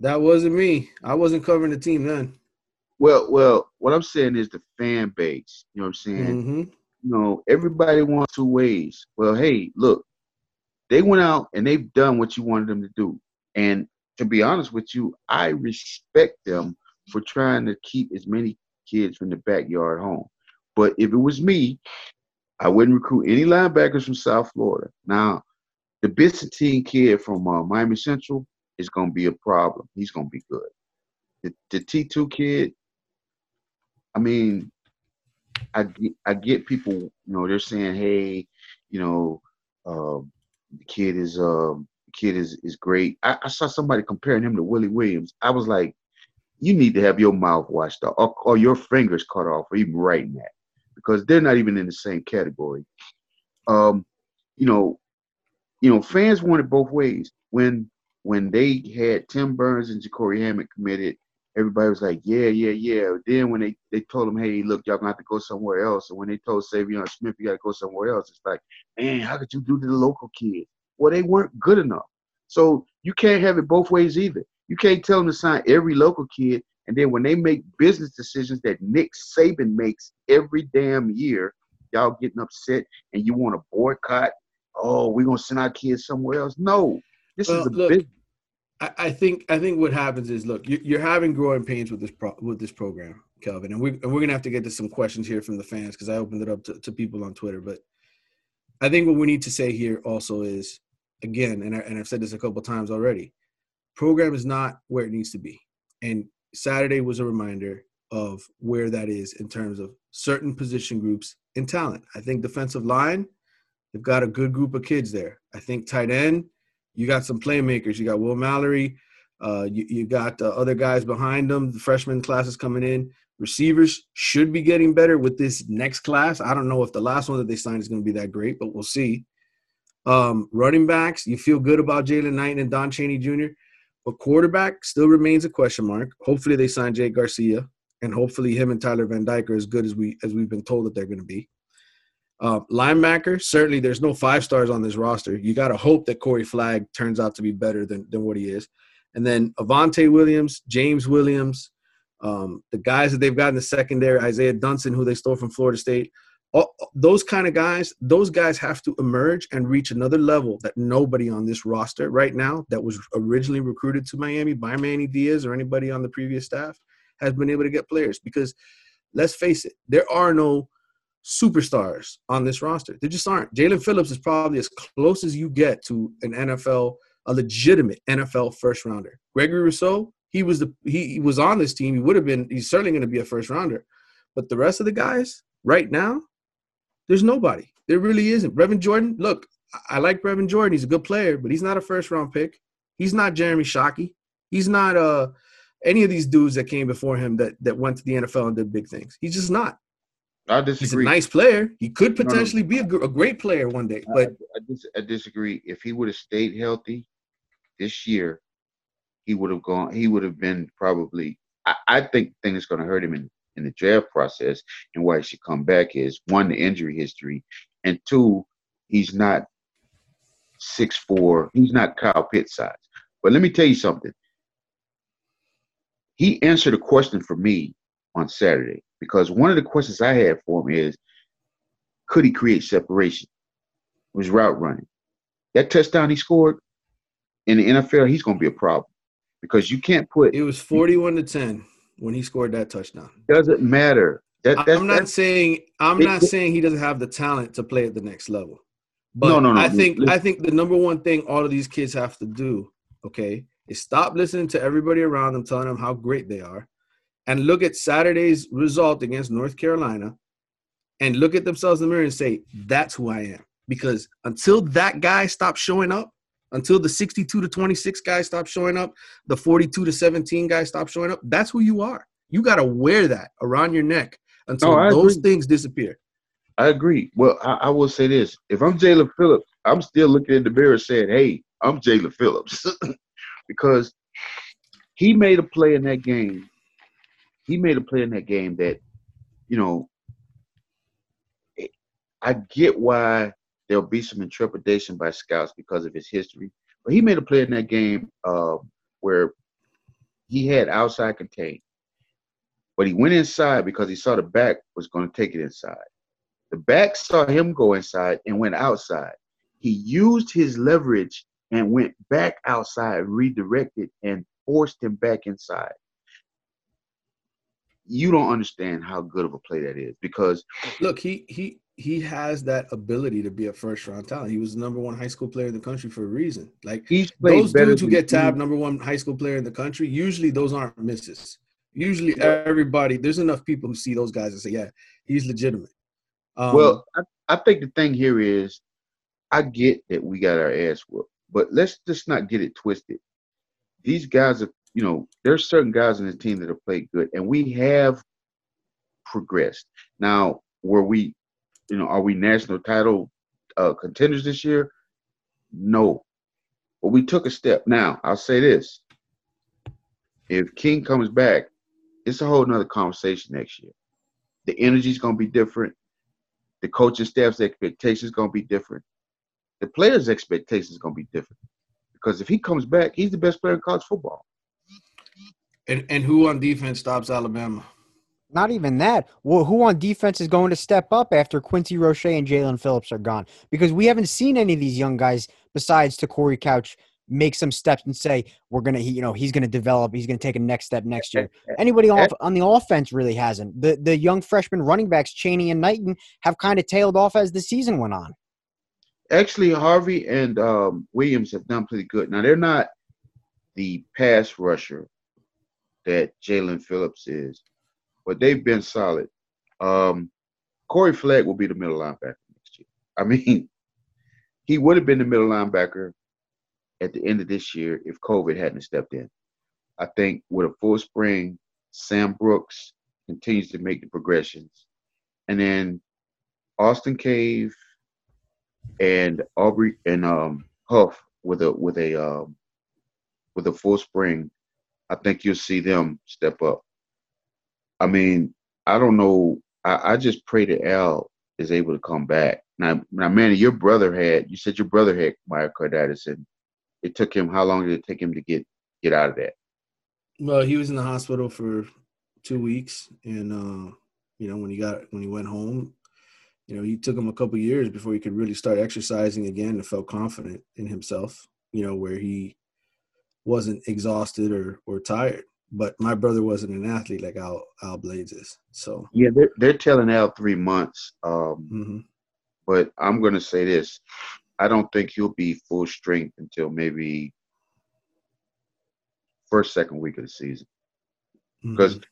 That wasn't me. I wasn't covering the team then. Well, well, what I'm saying is the fan base. You know what I'm saying? hmm you know, everybody wants two ways. Well, hey, look, they went out and they've done what you wanted them to do. And to be honest with you, I respect them for trying to keep as many kids from the backyard home. But if it was me, I wouldn't recruit any linebackers from South Florida. Now, the Bissainthe kid from uh, Miami Central is going to be a problem. He's going to be good. The, the T2 kid, I mean, I get, I get people, you know, they're saying, hey, you know, um, the kid is um, kid is is great. I, I saw somebody comparing him to Willie Williams. I was like, you need to have your mouth washed off, or, or your fingers cut off, or even writing that, because they're not even in the same category. Um, you know, you know, fans want it both ways. When when they had Tim Burns and Ja'Cory Hammond committed, everybody was like, yeah, yeah, yeah. Then when they, they told him, hey, look, y'all gonna have to go somewhere else. And when they told Savion Smith, you gotta go somewhere else, it's like, man, how could you do to the local kids? Well, they weren't good enough. So you can't have it both ways either. You can't tell them to sign every local kid, and then when they make business decisions that Nick Saban makes every damn year, y'all getting upset and you want to boycott. Oh, we're gonna send our kids somewhere else. No, this Well, is a look, business. I, think I think what happens is look, you, you're having growing pains with this pro, with this program, Kelvin, and we and we're gonna have to get to some questions here from the fans because I opened it up to, to people on Twitter. But I think what we need to say here also is again, and I, and I've said this a couple times already, program is not where it needs to be, and Saturday was a reminder of where that is in terms of certain position groups in talent. I think defensive line, they've got a good group of kids there. I think tight end, you got some playmakers. You got Will Mallory. Uh, you, you got uh, other guys behind them. The freshman classes coming in. Receivers should be getting better with this next class. I don't know if the last one that they signed is going to be that great, but we'll see. Um, running backs, you feel good about Jaylan Knight and Don Chaney Jr., but quarterback still remains a question mark. Hopefully they sign Jake Garcia, and hopefully him and Tyler Van Dyke are as good as we as we've been told that they're going to be. Uh, linebacker, certainly there's no five stars on this roster. You got to hope that Corey Flagg turns out to be better than, than what he is. And then Avantae Williams, James Williams, um, the guys that they've got in the secondary, Isaiah Dunson, who they stole from Florida State, all, those kind of guys, those guys have to emerge and reach another level that nobody on this roster right now that was originally recruited to Miami by Manny Diaz or anybody on the previous staff has been able to get players. Because let's face it, there are no superstars on this roster. They just aren't. Jaelan Phillips is probably as close as you get to an NFL, a legitimate NFL first rounder. Gregory Rousseau, he was the he, was on this team. He would have been. He's certainly going to be a first rounder. But the rest of the guys right now, there's nobody. There really isn't. Brevin Jordan, look, I like Brevin Jordan. He's a good player, but he's not a first round pick. He's not Jeremy Shockey. He's not uh any of these dudes that came before him that that went to the NFL and did big things. He's just not. I disagree. He's a nice player. He could potentially no, no. be a, a, great player one day, but I, I, dis- I disagree. If he would have stayed healthy this year, he would have gone. He would have been probably. I, I think the thing that's going to hurt him in in the draft process and why he should come back is one the injury history, and two he's not six four. He's not Kyle Pitts size. But let me tell you something. He answered a question for me on Saturday because one of the questions I had for him is, could he create separation? It was route running. That touchdown he scored in the NFL, he's going to be a problem because you can't put. It was forty-one to ten when he scored that touchdown. Doesn't matter. That, I'm not saying I'm it, not saying he doesn't have the talent to play at the next level. But no, no, no. I think listen. I think the number one thing all of these kids have to do, okay, is stop listening to everybody around them telling them how great they are, and look at Saturday's result against North Carolina, and look at themselves in the mirror and say, "That's who I am." Because until that guy stops showing up, until the 62 to 26 guys stop showing up, the 42 to 17 guys stop showing up, that's who you are. You got to wear that around your neck until no, those agree. things disappear. I agree. Well, I, I, will say this: if I'm Jaelan Phillips, I'm still looking in the mirror saying, "Hey, I'm Jaelan Phillips," [laughs] because he made a play in that game. He made a play in that game that, you know, I get why there'll be some intrepidation by scouts because of his history. But he made a play in that game uh, where he had outside contain, but he went inside because he saw the back was going to take it inside. The back saw him go inside and went outside. He used his leverage and went back outside, redirected, and forced him back inside. You don't understand how good of a play that is because look, he he he has that ability to be a first round talent. He was the number one high school player in the country for a reason. Like He's those dudes who get tabbed number one high school player in the country, usually those aren't misses. Usually everybody, there's enough people who see those guys and say, yeah, he's legitimate. Um, well, I, I think the thing here is, I get that we got our ass whooped, but let's just not get it twisted. These guys are, you know, there's certain guys in the team that have played good, and we have progressed. Now, were we you know, are we national title uh, contenders this year? No. But we took a step. Now, I'll say this. If King comes back, it's a whole nother conversation next year. The energy's gonna be different. The coaching staff's expectations gonna be different. The players' expectations gonna be different. Because if he comes back, he's the best player in college football. And and who on defense stops Alabama? Not even that. Well, who on defense is going to step up after Quincy Roche and Jaelan Phillips are gone? Because we haven't seen any of these young guys besides to Corey Couch make some steps and say we're gonna, you know, he's gonna develop. He's gonna take a next step next year. [laughs] Anybody off on the offense really hasn't. The the young freshman running backs Chaney and Knighton have kind of tailed off as the season went on. Actually, Harvey and um, Williams have done pretty good. Now they're not the pass rusher that Jaelan Phillips is but they've been solid. Um, Corey Flagg will be the middle linebacker next year. I mean, [laughs] he would have been the middle linebacker at the end of this year if COVID hadn't stepped in. I think with a full spring, Sam Brooks continues to make the progressions. And then Austin Cave and Aubrey and um, Huff with a with a um, with a full spring, I think you'll see them step up. I mean, I don't know. I, I just pray that Al is able to come back. Now, now, Manny, your brother had. You said your brother had myocarditis, and it took him. How long did it take him to get get out of that? Well, he was in the hospital for two weeks, and uh, you know when he got when he went home, you know he took him a couple years before he could really start exercising again and felt confident in himself. You know where he wasn't exhausted or or tired. But my brother wasn't an athlete like Al Al Blades is. So yeah, they're they're telling Al three months. Um, mm-hmm. But I'm gonna say this: I don't think he'll be full strength until maybe first second week of the season. Because mm-hmm.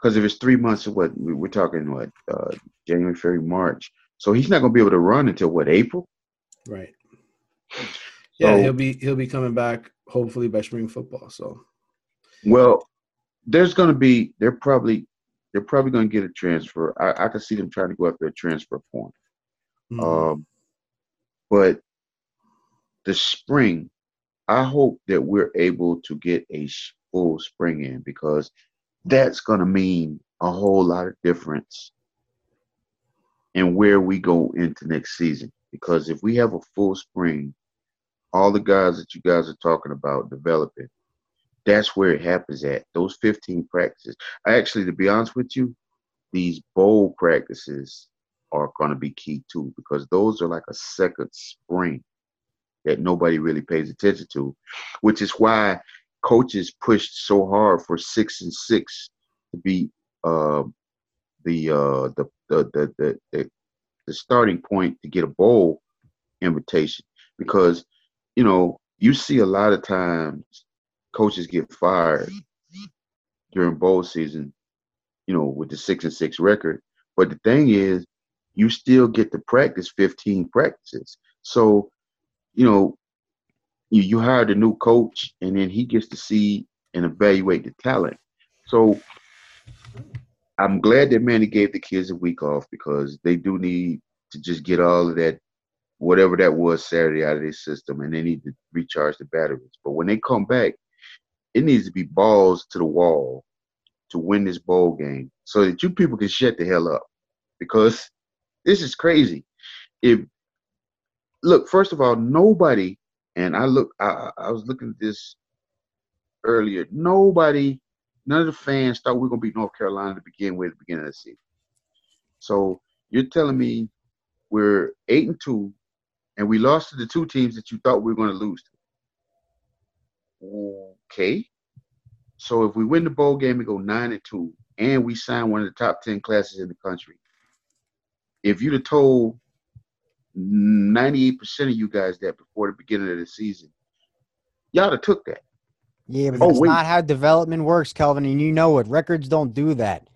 because if it's three months, of what we're talking what uh, January, February, March. So he's not gonna be able to run until what April. Right. Yeah, so, he'll be he'll be coming back hopefully by spring football. So. Well, there's going to be they're probably they're probably going to get a transfer. I, I can see them trying to go after a transfer point. Mm-hmm. Um, but the spring, I hope that we're able to get a full spring in because that's going to mean a whole lot of difference in where we go into next season. Because if we have a full spring, all the guys that you guys are talking about developing, that's where it happens at. Those 15 practices. Actually, to be honest with you, these bowl practices are going to be key too because those are like a second spring that nobody really pays attention to, which is why coaches pushed so hard for six and six to be uh, the, uh, the, the, the, the, the, the starting point to get a bowl invitation because, you know, you see a lot of times coaches get fired during bowl season, you know, with the six and six record. But the thing is, you still get to practice 15 practices. So, you know, you, you hired a new coach and then he gets to see and evaluate the talent. So I'm glad that Manny gave the kids a week off because they do need to just get all of that, whatever that was Saturday out of their system, and they need to recharge the batteries. But when they come back, it needs to be balls to the wall to win this bowl game so that you people can shut the hell up because this is crazy. If look, first of all, nobody, and I look, I, I was looking at this earlier. Nobody, none of the fans thought we are gonna beat North Carolina to begin with at the beginning of the season. So you're telling me we're eight and two, and we lost to the two teams that you thought we were lose to. Okay. So if we win the bowl game and go nine and two, and we sign one of the top ten classes in the country, if you'd have told 98% of you guys that before the beginning of the season, y'all have took that. Yeah, but oh, that's wait. not how development works, Kelvin, and you know it. Records don't do that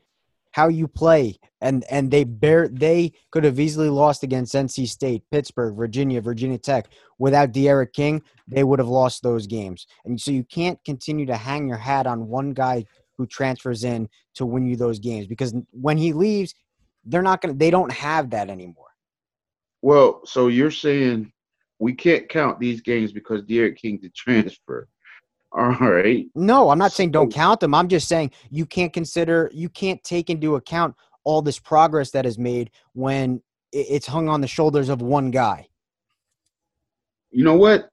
how you play and and they bear they could have easily lost against NC State, Pittsburgh, Virginia, Virginia Tech. Without D'Eriq King, they would have lost those games. And so you can't continue to hang your hat on one guy who transfers in to win you those games because when he leaves, they're not to they don't have that anymore. Well, so you're saying we can't count these games because D'Eriq King's a transfer. All right. No, I'm not saying don't count them. I'm just saying you can't consider, you can't take into account all this progress that is made when it's hung on the shoulders of one guy. You know what?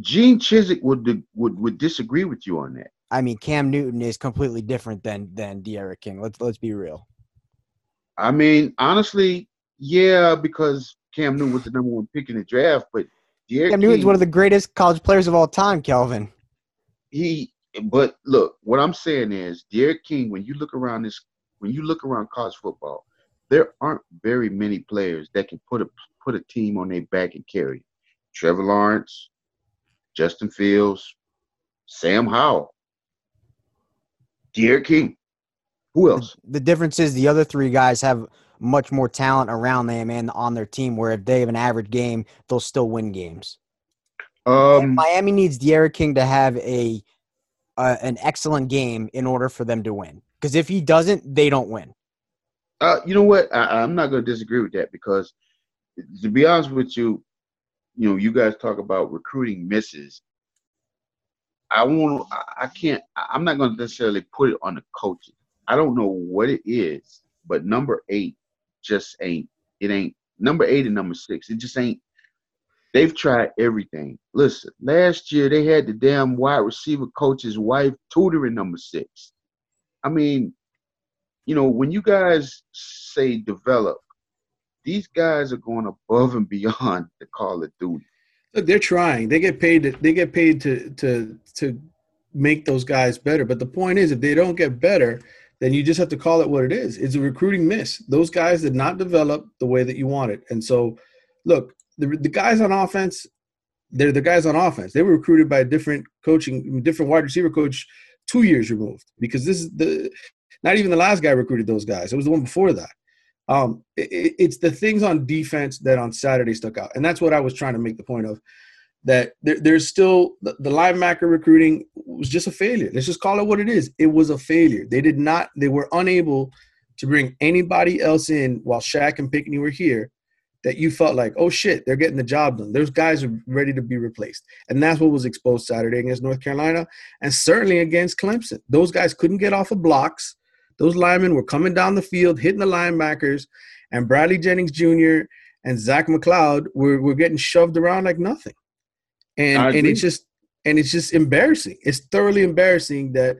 Gene Chizik would would would disagree with you on that. I mean, Cam Newton is completely different than than D'Eriq King. Let's let's be real. I mean, honestly, yeah, because Cam Newton was the number one pick in the draft, but D'Eriq Cam Newton's King, one of the greatest college players of all time, Kelvin. He, but look, what I'm saying is, D'Eriq King. When you look around this, when you look around college football, there aren't very many players that can put a put a team on their back and carry. Trevor Lawrence, Justin Fields, Sam Howell, D'Eriq King. Who else? The, the difference is the other three guys have much more talent around them and on their team. Where if they have an average game, they'll still win games. Um, Miami needs D'Eriq King to have a uh, an excellent game in order for them to win. Because if he doesn't, they don't win. Uh, you know what? I, I'm not going to disagree with that because, to be honest with you, you know, you guys talk about recruiting misses. I won't. I can't. I'm not going to necessarily put it on the coaches. I don't know what it is, but number eight just ain't. It ain't number eight and number six. It just ain't. They've tried everything. Listen, last year they had the damn wide receiver coach's wife tutoring number six. I mean, you know, when you guys say develop, these guys are going above and beyond the call of duty. Look, they're trying. They get paid. To, they get paid to to to make those guys better. But the point is, if they don't get better, then you just have to call it what it is. It's a recruiting miss. Those guys did not develop the way that you wanted. And so, look, the the guys on offense, they're the guys on offense. They were recruited by a different coaching, different wide receiver coach two years removed because this is the not even the last guy recruited those guys. It was the one before that. Um, it, it's the things on defense that on Saturday stuck out, and that's what I was trying to make the point of. That there, there's still the, the linebacker recruiting was just a failure. Let's just call it what it is. It was a failure. They did not. They were unable to bring anybody else in while Shaq and Pinckney were here. That you felt like, oh shit, they're getting the job done. Those guys are ready to be replaced, and that's what was exposed Saturday against North Carolina, and certainly against Clemson. Those guys couldn't get off of blocks those linemen were coming down the field, hitting the linebackers, and Bradley Jennings Jr. and Zach McCloud were, were getting shoved around like nothing. And and it's just and it's just embarrassing. It's thoroughly embarrassing that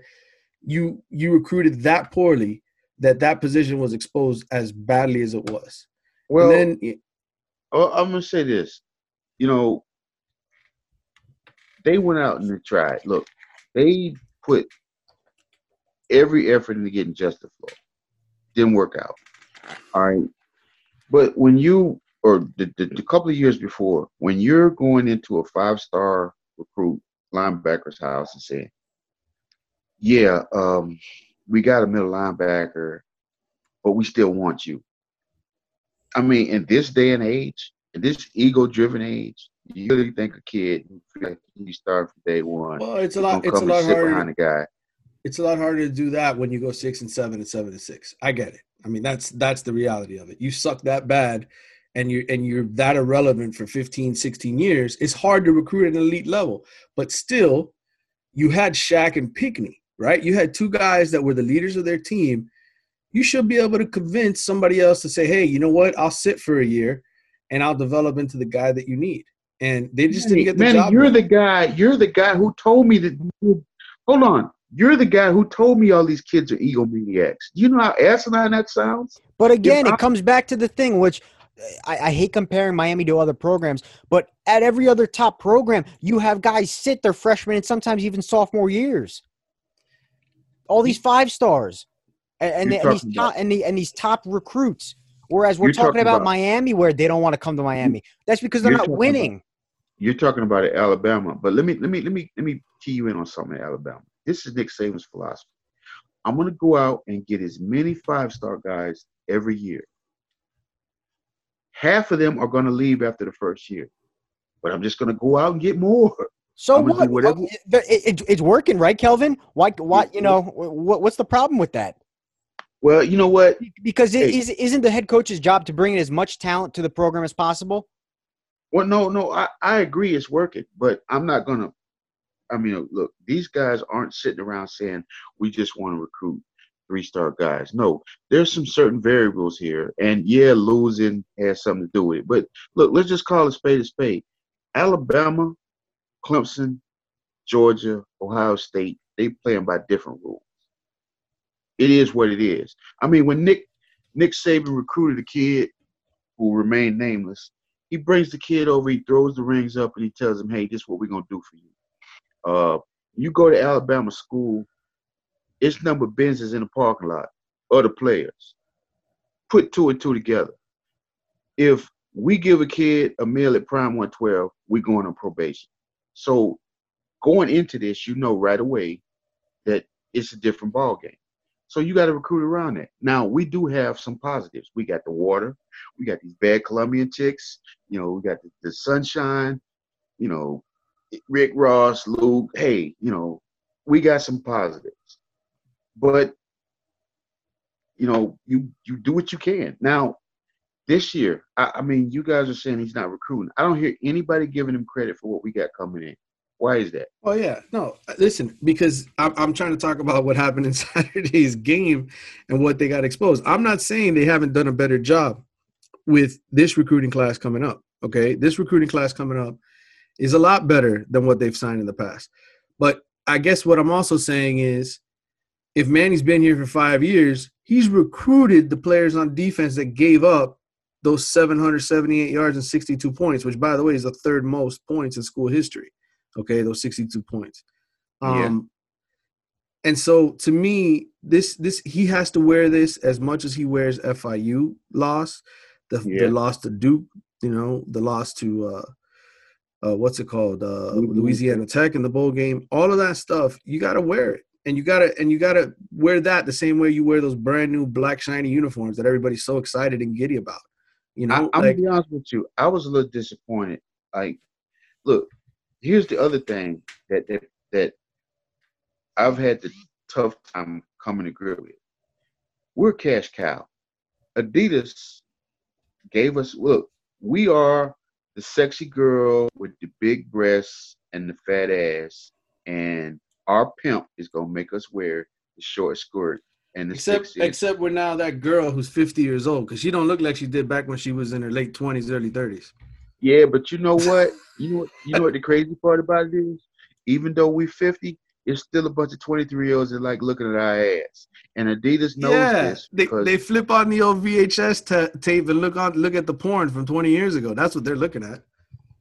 you you recruited that poorly that that position was exposed as badly as it was. Well, and then oh, I'm gonna say this. You know, they went out and they tried. Look, they put every effort into getting Justin Flowe. Didn't work out. All right. But when you, or the, the, the couple of years before, when you're going into a five star recruit linebacker's house and saying, yeah, um, we got a middle linebacker, but we still want you. I mean, in this day and age, in this ego driven age, you really think a kid who like he start from day one. Well, it's a lot. It's a lot harder. Behind a guy it's a lot harder to do that when you go six and seven and seven and six. I get it. I mean, that's that's the reality of it. You suck that bad and you're and you're that irrelevant for 15, 16 years, it's hard to recruit at an elite level. But still, you had Shaq and Pinckney, right? You had two guys that were the leaders of their team. You should be able to convince somebody else to say, hey, you know what? I'll sit for a year and I'll develop into the guy that you need. And they just Manny, didn't get the Manny, job. You're done. the guy, you're the guy who told me that hold on. You're the guy who told me all these kids are egomaniacs. Do you know how asinine that sounds? But again, it comes back to the thing, which I, I, hate comparing Miami to other programs, but at every other top program, you have guys sit their freshman and sometimes even sophomore years. All these five stars, and, and, and these top and, the, and these top recruits. Whereas we're talking, talking about, about, Miami, where they don't want to come to Miami. That's because they're not winning. About, you're talking about Alabama, but let me let me let me let me key you in on something Alabama. This is Nick Saban's philosophy. I'm going to go out and get as many five star guys every year. Half of them are going to leave after the first year, but I'm just going to go out and get more. So what? Whatever. It, it, it's working, right, Kelvin? Why? Why? You know, what, what's the problem with that? Well, you know what? Because it hey. is, isn't the head coach's job to bring in as much talent to the program as possible? Well, no, no, I, I agree it's working, but I'm not gonna I mean, look, these guys aren't sitting around saying we just want to recruit three star guys. No, there's some certain variables here, and yeah, losing has something to do with it. But look, let's just call a spade a spade. Alabama, Clemson, Georgia, Ohio State, they playing by different rules. It is what it is. I mean, when Nick Nick Saban recruited a kid who remained nameless, he brings the kid over, he throws the rings up, and he tells him, "Hey, this is what we're gonna do for you." Uh, you go to Alabama school, it's number of Benzes in the parking lot, other players. Put two and two together. If we give a kid a meal at Prime 112, we're going on probation. So going into this, you know right away that it's a different ball game. So you got to recruit around that. Now we do have some positives. We got the water. We got these bad Colombian chicks. You know, we got the, the sunshine. You know, Rick Ross, Luke. Hey, you know, we got some positives. But you know, you you do what you can. Now, this year, I, I mean, you guys are saying he's not recruiting. I don't hear anybody giving him credit for what we got coming in. Why is that? Oh yeah, no. Listen, because I'm, I'm trying to talk about what happened in [laughs] Saturday's game and what they got exposed. I'm not saying they haven't done a better job with this recruiting class coming up. Okay, this recruiting class coming up is a lot better than what they've signed in the past. But I guess what I'm also saying is, if Manny's been here for five years, he's recruited the players on defense that gave up those 778 yards and 62 points, which by the way is the third most points in school history. Okay, those 62 points. Um, yeah. and so to me, this this he has to wear this as much as he wears FIU loss, the, yeah. the loss to Duke, you know, the loss to uh, uh what's it called, uh. Louisiana Tech in the bowl game. All of that stuff, you got to wear it, and you gotta and you gotta wear that the same way you wear those brand new black shiny uniforms that everybody's so excited and giddy about. You know, I, am like, gonna be honest with you. I was a little disappointed. Like, look, here's the other thing that that that I've had the tough time coming to grill with. We're cash cow. Adidas gave us look. We are the sexy girl with the big breasts and the fat ass, and our pimp is gonna make us wear the short skirt and the except except we're now that girl who's 50 years old because she don't look like she did back when she was in her late 20s, early 30s. Yeah, but you know what? [laughs] You know, you know what the crazy part about it is? Even though we're 50, it's still a bunch of 23 year olds that like looking at our ass. And Adidas knows yeah, this. They, they flip on the old VHS t- tape and look on look at the porn from 20 years ago. That's what they're looking at.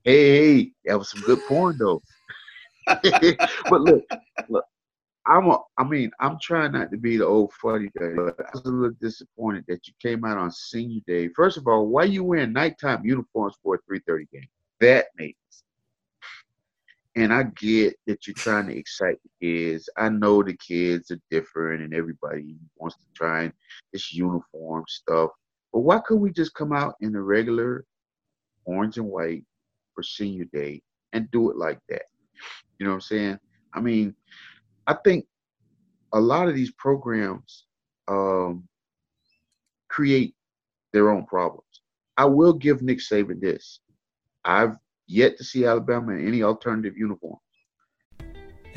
Hey, hey that was some good porn though. [laughs] but look, look, I'm a, I mean, I'm trying not to be the old funny guy, but I was a little disappointed that you came out on senior day. First of all, why you wearing nighttime uniforms for a 3:30 game? That makes and I get that you're trying to excite the kids. I know the kids are different and everybody wants to try this uniform stuff. But why couldn't we just come out in a regular orange and white for senior day and do it like that? You know what I'm saying? I mean, I think a lot of these programs um, create their own problems. I will give Nick Saban this. I've yet to see Alabama in any alternative uniform.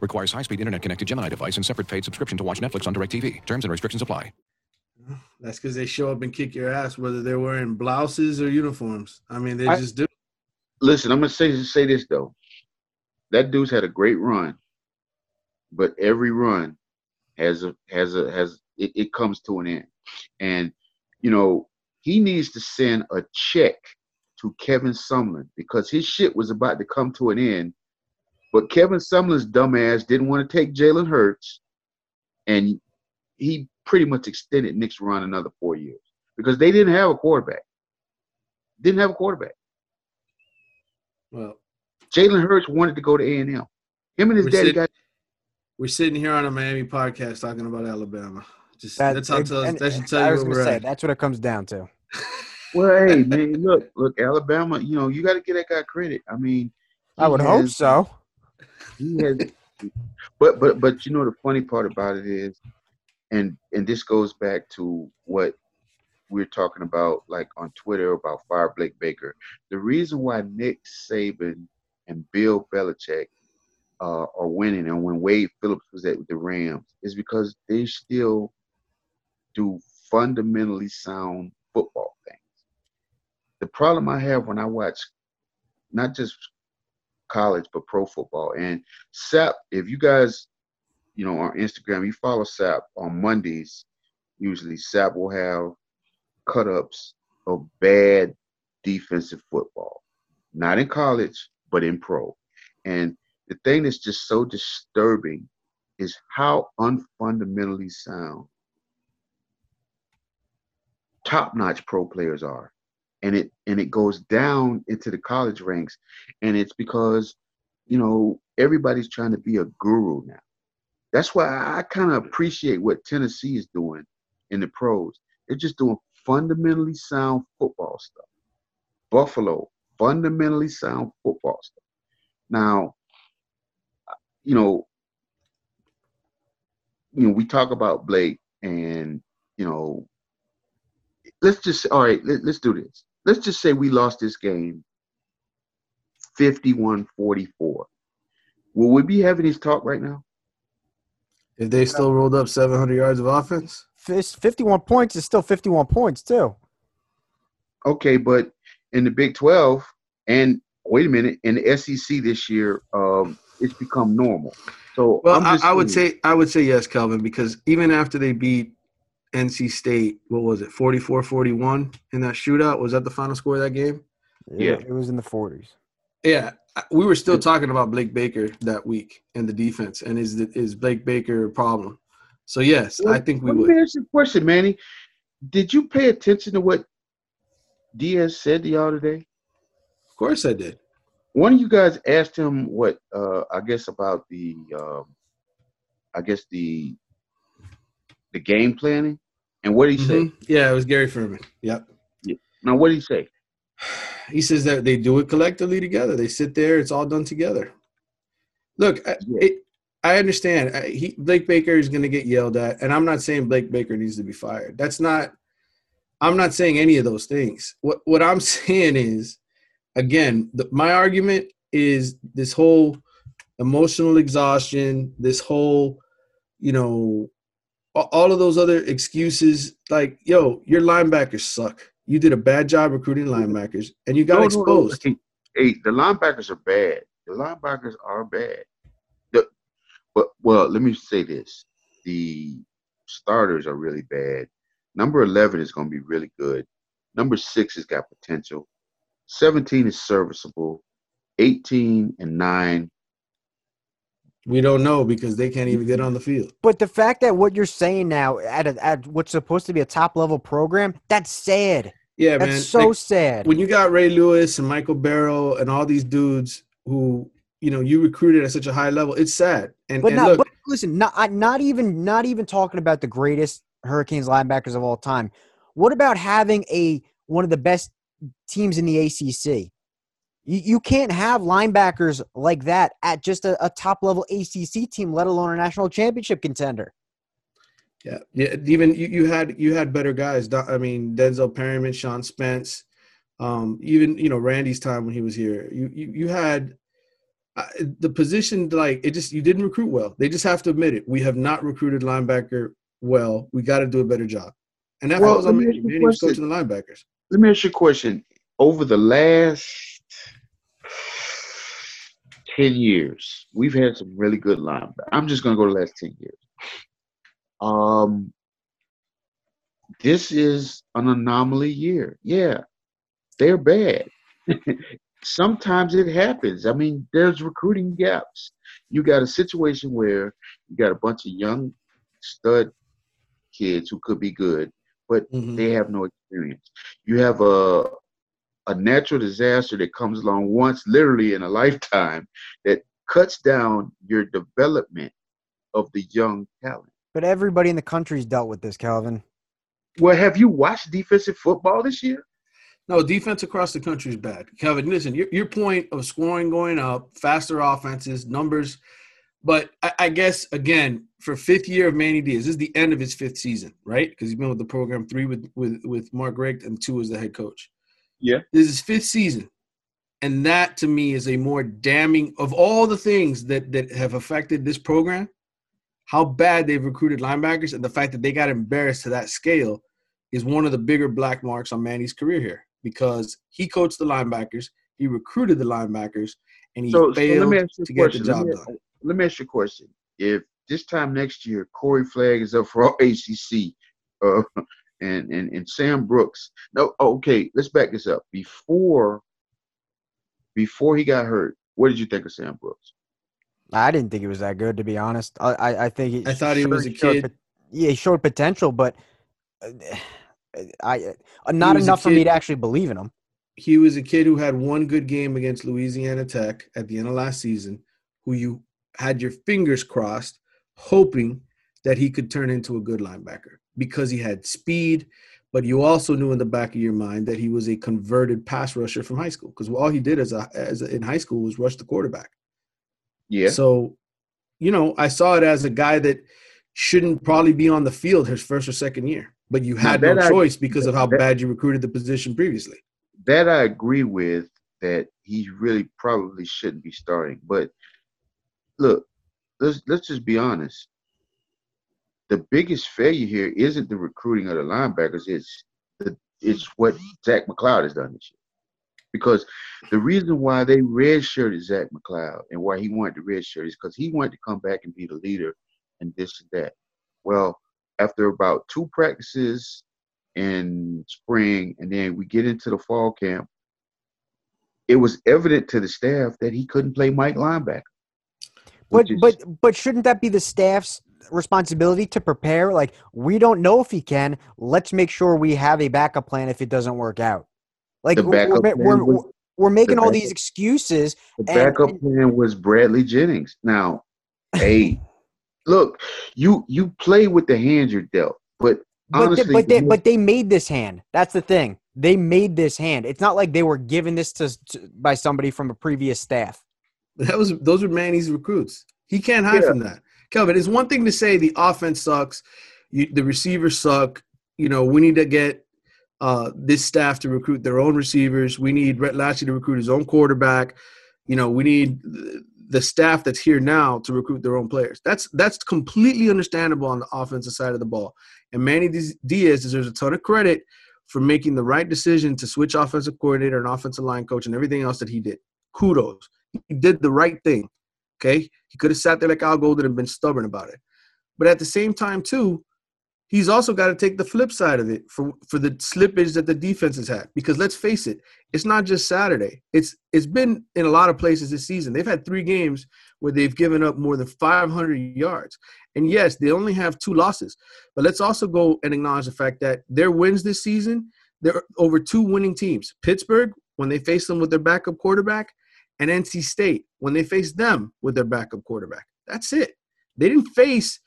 Requires high-speed internet-connected Gemini device and separate paid subscription to watch Netflix on DirecTV. Terms and restrictions apply. That's because they show up and kick your ass, whether they're wearing blouses or uniforms. I mean, they I, just do. Listen, I'm gonna say say this though. That dude's had a great run, but every run has a has a has it, it comes to an end, and you know he needs to send a check to Kevin Sumlin because his shit was about to come to an end. But Kevin Sumlin's dumbass didn't want to take Jalen Hurts, and he pretty much extended Nick's run another four years because they didn't have a quarterback. Didn't have a quarterback. Well, Jalen Hurts wanted to go to A and M. Him and his We're daddy sit- got. we're sitting here on a Miami podcast talking about Alabama. Just That- that's how tell, and- that should tell I you was where gonna we're say at. that's what it comes down to. [laughs] Well, hey man, look, look, Alabama. You know, you got to give that guy credit. I mean, I he would hope so. He has, but but but you know the funny part about it is, and and this goes back to what we're talking about, like on Twitter about Fire Blake Baker. The reason why Nick Saban and Bill Belichick uh, are winning, and when Wade Phillips was at the Rams, is because they still do fundamentally sound football things. The problem I have when I watch not just college but pro football and Sapp, if you guys, you know, on Instagram, you follow Sapp on Mondays, usually Sapp will have cut ups of bad defensive football. Not in college, but in pro. And the thing that's just so disturbing is how unfundamentally sound top-notch pro players are and it and it goes down into the college ranks. And it's because you know everybody's trying to be a guru now. That's why i, kind of appreciate what tennessee is doing in the pros. They're just doing fundamentally sound football stuff. Buffalo fundamentally sound football stuff. Now you know you know we talk about blake and you know let's just all right let, let's do this let's just say we lost this game 51-44 will we be having this talk right now? If they still rolled up 700 yards of offense, 51 points is still 51 points too. okay but in the big 12 and wait a minute in the sec this year um it's become normal. So well, I'm I, would saying- say I would say yes, Kelvin, because even after they beat NC State, what was it, 44-41 in that shootout? Was that the final score of that game? Yeah. It, it was in the 40s. Yeah, we were still talking about Blake Baker that week and the defense, and is the, is Blake Baker a problem? So yes, I think we Let would. me ask you a question, Manny. Did you pay attention to what Diaz said to y'all today? Of course, I did. One of you guys asked him what uh I guess about the um I guess the the game planning. And what did he say? Mhm. Yeah, it was Gary Ferman. Yep. Now what did he say? [sighs] He says that they do it collectively together. They sit there. It's all done together. Look, I, it, I understand. I, he, Blake Baker is going to get yelled at, and I'm not saying Blake Baker needs to be fired. That's not. I'm not saying any of those things. What what I'm [laughs] saying is, again, the, my argument is this whole emotional exhaustion. This whole, you know, all of those other excuses. Like, yo, your linebackers suck. You did a bad job recruiting linebackers, and you got No, no, no. exposed. Hey, hey, the linebackers are bad. The linebackers are bad. The, but well, let me say this: the starters are really bad. Number eleven is going to be really good. Number six has got potential. Seventeen is serviceable. Eighteen and nine. We don't know because they can't even get on the field. But the fact that what you're saying now at, a, at what's supposed to be a top level program, that's sad. Yeah, That's man. so Like, sad. when you got Ray Lewis and Michael Barrow and all these dudes who you know you recruited at such a high level, it's sad. And, But and not, look, but listen, not I- not even not even talking about the greatest Hurricanes linebackers of all time. What about having a one of the best teams in the ACC? You, you can't have linebackers like that at just a, a top level ACC team, let alone a national championship contender. yeah, yeah. Even you, you had you had better guys. I mean, Denzel Perryman, Sean Spence, um, even you know Randy's time when he was here. You you, you had. Uh, the position like it just you didn't recruit well. They just have to admit it. We have not recruited linebacker well. We got to do a better job. And that Well, falls on let Manny. ask Manny was coaching the linebackers. Let me ask you a question. Over the last ten years, we've had some really good linebackers. I'm just going to go the last ten years. Um, this is an anomaly year. Yeah, they're bad. [laughs] sometimes it happens. I mean, there's recruiting gaps. You got a situation where you got a bunch of young stud kids who could be good, but Mhm. they have no experience. You have a a natural disaster that comes along once, literally in a [laughs] lifetime, that cuts down your development of the young talent. But everybody in the country's dealt with this, Calvin. Well, have you watched defensive football this year? No, defense across the country is bad. Kevin, listen, your, your point of scoring going up, faster offenses, numbers. But I, I guess, again, for fifth year of Manny Diaz, this is the end of his fifth season, right? Because he's been with the program three with, with, with Mark Richt and two as the head coach. Yeah. This is his fifth season. And that to me is a more damning of all the things that, that have affected this program, how bad they've recruited linebackers and the fact that they got embarrassed to that scale is one of the bigger black marks on Manny's career here because he coached the linebackers, he recruited the linebackers, and he So, so failed you to get the job let, me, done. let me ask you a question. If this time next year Corey Flagg is up for [laughs] all ACC, uh, and, and and Sam Brooks, no, oh, okay, let's back this up. Before before he got hurt, what did you think of Sam Brooks? I didn't think he was that good, to be honest. I I, I think he I thought he sure was a showed kid. pot- yeah, he showed potential, but uh, [sighs] I uh, not enough for me to actually believe in him. He was a kid who had one good game against Louisiana Tech at the end of last season, who you had your fingers crossed, hoping that he could turn into a good linebacker because he had speed, but you also knew in the back of your mind that he was a converted pass rusher from high school because all he did as a, as a, in high school was rush the quarterback. Yeah. So, you know, I saw it as a guy that shouldn't probably be on the field his first or second year, but you had no I- choice because of how that- bad you recruited the position previously. that I agree with that he really probably shouldn't be starting. But look, let's let's just be honest. The biggest failure here isn't the recruiting of the linebackers. It's the it's what Zach McCloud has done this year. Because the reason why they redshirted Zach McCloud and why he wanted to redshirt is because he wanted to come back and be the leader and this and that. Well, after about two practices in spring, and then we get into the fall camp. It was evident to the staff that he couldn't play Mike linebacker. But is- but but shouldn't that be the staff's responsibility to prepare? Like we don't know if he can. Let's make sure we have a backup plan if it doesn't work out. Like we're, we're, we're, was- we're making the all these excuses. the backup and- plan was Bradley Jennings. Now, hey, [laughs] look, you you play with the hand you're dealt, but But honestly, they, but they but they made this hand. That's the thing. They made this hand. It's not like they were given this to, to by somebody from a previous staff. That was those were Manny's recruits. He can't hide Yeah. from that. Kelvin, it's one thing to say the offense sucks, you, the receivers suck. You know, we need to get uh, this staff to recruit their own receivers. We need Rhett Lashlee to recruit his own quarterback. You know, we need the staff that's here now to recruit their own players. That's that's completely understandable on the offensive side of the ball. And Manny Diaz deserves a ton of credit for making the right decision to switch offensive coordinator and offensive line coach and everything else that he did. Kudos. He did the right thing. Okay. He could have sat there like Al Golden and been stubborn about it. But at the same time, too, he's also got to take the flip side of it for, for the slippage that the defense has had. Because let's face it, it's not just Saturday. It's it's been in a lot of places this season. They've had three games where they've given up more than 500 yards. And yes, they only have two losses. But let's also go and acknowledge the fact that their wins this season, they're over two winning teams. Pittsburgh, when they face them with their backup quarterback, and NC State, when they faced them with their backup quarterback. That's it. They didn't face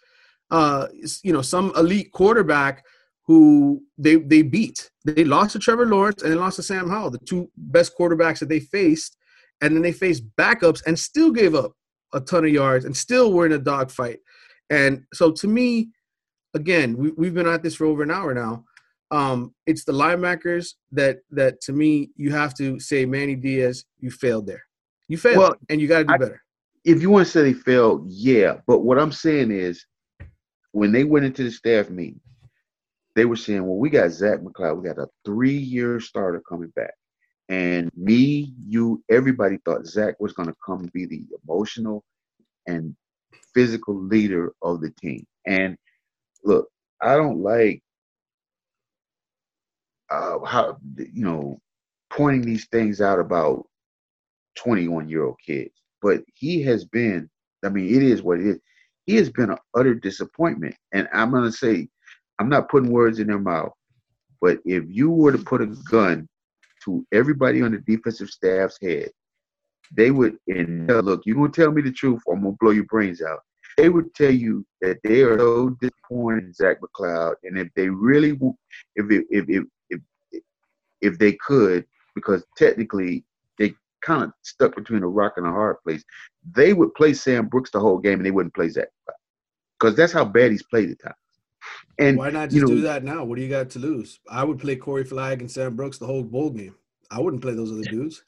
uh, you know, some elite quarterback who they they beat. They lost to Trevor Lawrence and they lost to Sam Howell, the two best quarterbacks that they faced, and then they faced backups and still gave up a ton of yards and still were in a dogfight. And so to me, again, we, we've been at this for over an hour now. Um, it's the linebackers that that to me you have to say Manny Diaz, you failed there. You failed, Well, and you got to do I- better. if you want to say they failed, yeah. But what I'm saying is, when they went into the staff meeting, they were saying, "Well, we got Zach McCloud. We got a three-year starter coming back." And me, you, everybody thought Zach was going to come be the emotional and physical leader of the team. And look, I don't like uh, how you know pointing these things out about 21 year old kids. But he has been, I mean, it is what it is. He has been an utter disappointment. And I'm going to say, I'm not putting words in their mouth, but if you were to put a gun to everybody on the defensive staff's head, they would, and look, you're going to tell me the truth, or I'm going to blow your brains out. They would tell you that they are so disappointed in Zach McCloud, and if they really, if if if if, if, they could, because technically kind of stuck between a rock and a hard place. They would play Sam Brooks the whole game, and they wouldn't play Zach because that's how bad he's played at times. And why not just you know, do that now? What do you got to lose? I would play Corey Flagg and Sam Brooks the whole bowl game. I wouldn't play those other dudes.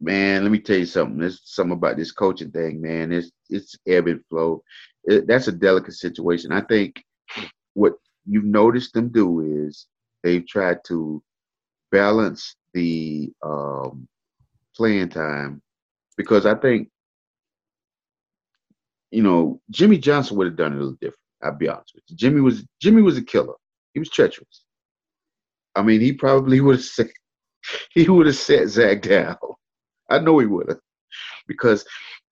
Man, let me tell you something. There's something about this coaching thing, man. It's it's ebb and flow. It, that's a delicate situation. I think what you've noticed them do is they've tried to balance the um, playing time because I think you know Jimmy Johnson would have done it a little different. I'll be honest with you. Jimmy was Jimmy was a killer. He was treacherous. I mean, he probably would have [laughs] said he would have set Zach down. [laughs] I know he would have because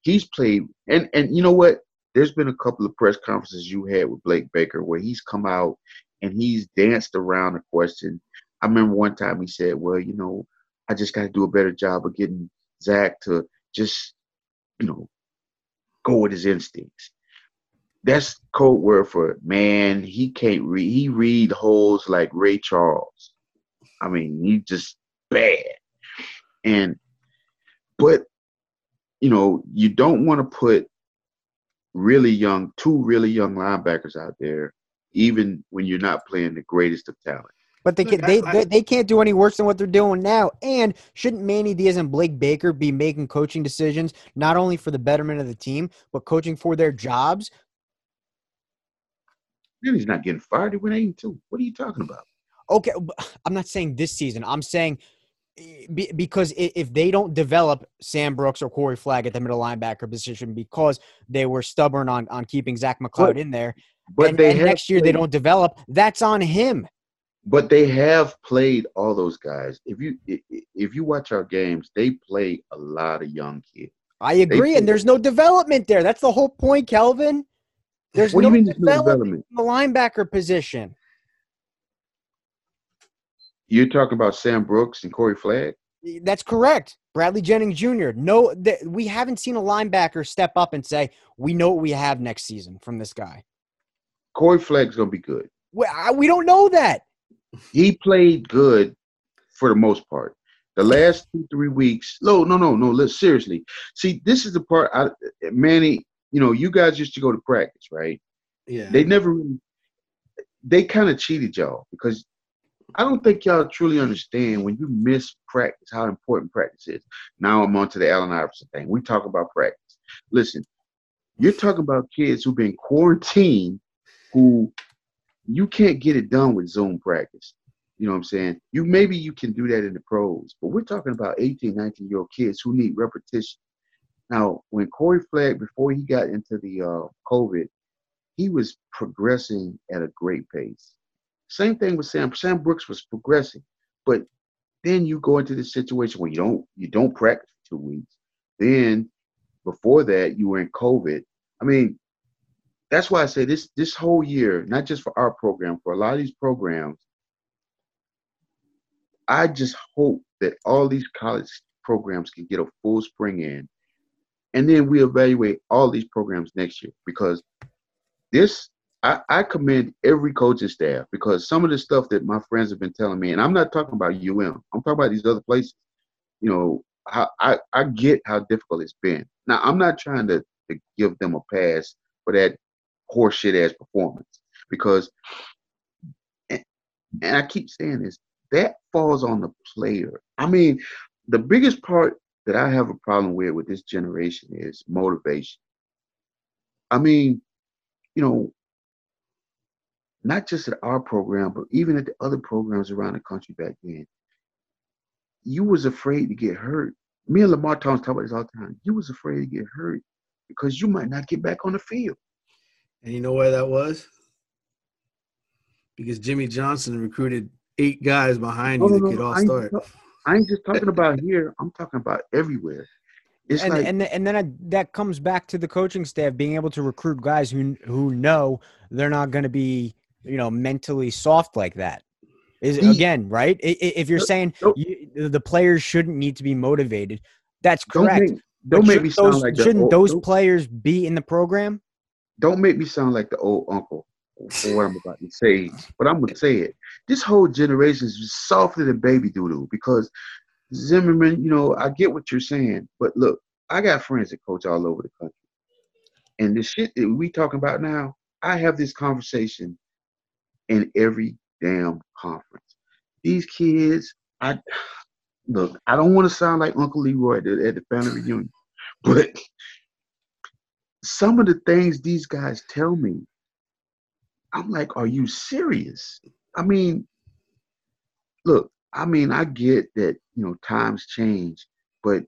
he's played and and you know what? There's been a couple of press conferences you had with Blake Baker where he's come out and he's danced around the question I remember one time he said, "Well, you know, I just got to do a better job of getting Zach to just, you know, go with his instincts." That's code word for man. He can't read. He read holes like Ray Charles. I mean, he just bad. And, but, you know, you don't want to put really young, two really young linebackers out there, even when you're not playing the greatest of talent. But they can they, they, they can't do any worse than what they're doing now. And shouldn't Manny Diaz and Blake Baker be making coaching decisions not only for the betterment of the team, but coaching for their jobs? Manny's not getting fired. He went eight and two. What are you talking about? Okay, I'm not saying this season. I'm saying eh, because if they don't develop Sam Brooks or Corey Flagg at the middle linebacker position because they were stubborn on on keeping Zach McCloud but, in there, but and, and next year played. they don't develop, that's on him but they have played all those guys. If you if you watch our games, they play a lot of young kids. I agree, and there's no development there. That's the whole point, Kelvin. There's what no, do you mean development, no development in the linebacker position. You're talking about Sam Brooks and Corey Flagg. That's correct. Bradley Jennings Jr. No, th- we haven't seen a linebacker step up and say we know what we have next season from this guy. Corey Flagg's gonna be good. We, I, we don't know that he played good for the most part. The last two three weeks, no, no, no, no. Let's seriously see. This is the part, I, Manny. You know, you guys used to go to practice, right? Yeah. They never. They kind of cheated y'all because I don't think y'all truly understand when you miss practice how important practice is. Now I'm on to the Allen Iverson thing. We talk about practice. Listen, you're talking about kids who've been quarantined, who you can't get it done with Zoom practice. You know what I'm saying? You maybe you can do that in the pros, but we're talking about 18, 19 year old kids who need repetition. Now, when Corey Flagg, before he got into the uh, COVID, he was progressing at a great pace. Same thing with Sam. Sam Brooks was progressing, but then you go into the situation where you don't you don't practice two weeks. Then before that, you were in COVID. I mean, that's why I say this this whole year, not just for our program, for a lot of these programs, I just hope that all these college programs can get a full spring in. And then we evaluate all these programs next year because this I, I commend every coaching staff because some of the stuff that my friends have been telling me, and I'm not talking about UM, I'm talking about these other places. You know, I, I, I get how difficult it's been. Now I'm not trying to, to give them a pass for that horseshit ass performance because and, and I keep saying this that falls on the player. I mean, the biggest part that I have a problem with with this generation is motivation. I mean, you know, not just at our program, but even at the other programs around the country back then, you was afraid to get hurt. Me and Lamar Thomas talk about this all the time. You was afraid to get hurt because you might not get back on the field. And you know why that was? Because Jimmy Johnson recruited eight guys behind you to get all start. I ain't just talking about here. I'm talking about everywhere. It's and like and and then I, that comes back to the coaching staff being able to recruit guys who who know they're not going to be you know mentally soft like that. Is again right? I- i- If you're saying no. you, the players shouldn't need to be motivated, that's don't correct. make, don't But make me shouldn't those, sound like the shouldn't old, those don't, players be in the program? Don't make me sound like the old uncle for what I'm about to say, but I'm gonna say it. This whole generation is just softer than baby doodle because Zimmerman, you know, I get what you're saying, but look, I got friends that coach all over the country, and the shit that we talking about now, I have this conversation in every damn conference. These kids, I look, I don't want to sound like Uncle Leroy at the, at the family reunion, but some of the things these guys tell me, I'm like, are you serious? I mean, look, I mean, I get that, you know, times change, but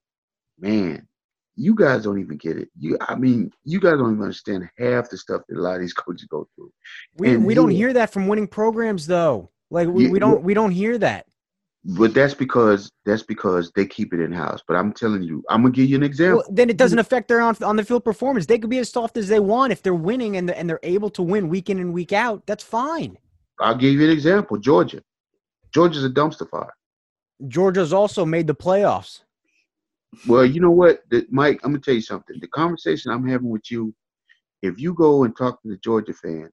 man, you guys don't even get it. You, I mean, you guys don't even understand half the stuff that a lot of these [laughs] coaches go through. We And we don't hear that from winning programs though. Like we, Yeah, we don't we don't hear that. But that's because that's because they keep it in house. But I'm telling you, I'm gonna give you an example. Well, then it doesn't affect their on on the field performance. They could be as soft as they want if they're winning and and they're able to win week in and week out. That's fine. I'll give you an example. Georgia, Georgia's a dumpster fire. Georgia's also made the playoffs. Well, you know what, the, Mike? I'm gonna tell you something. The conversation I'm having with you, if you go and talk to the Georgia fans,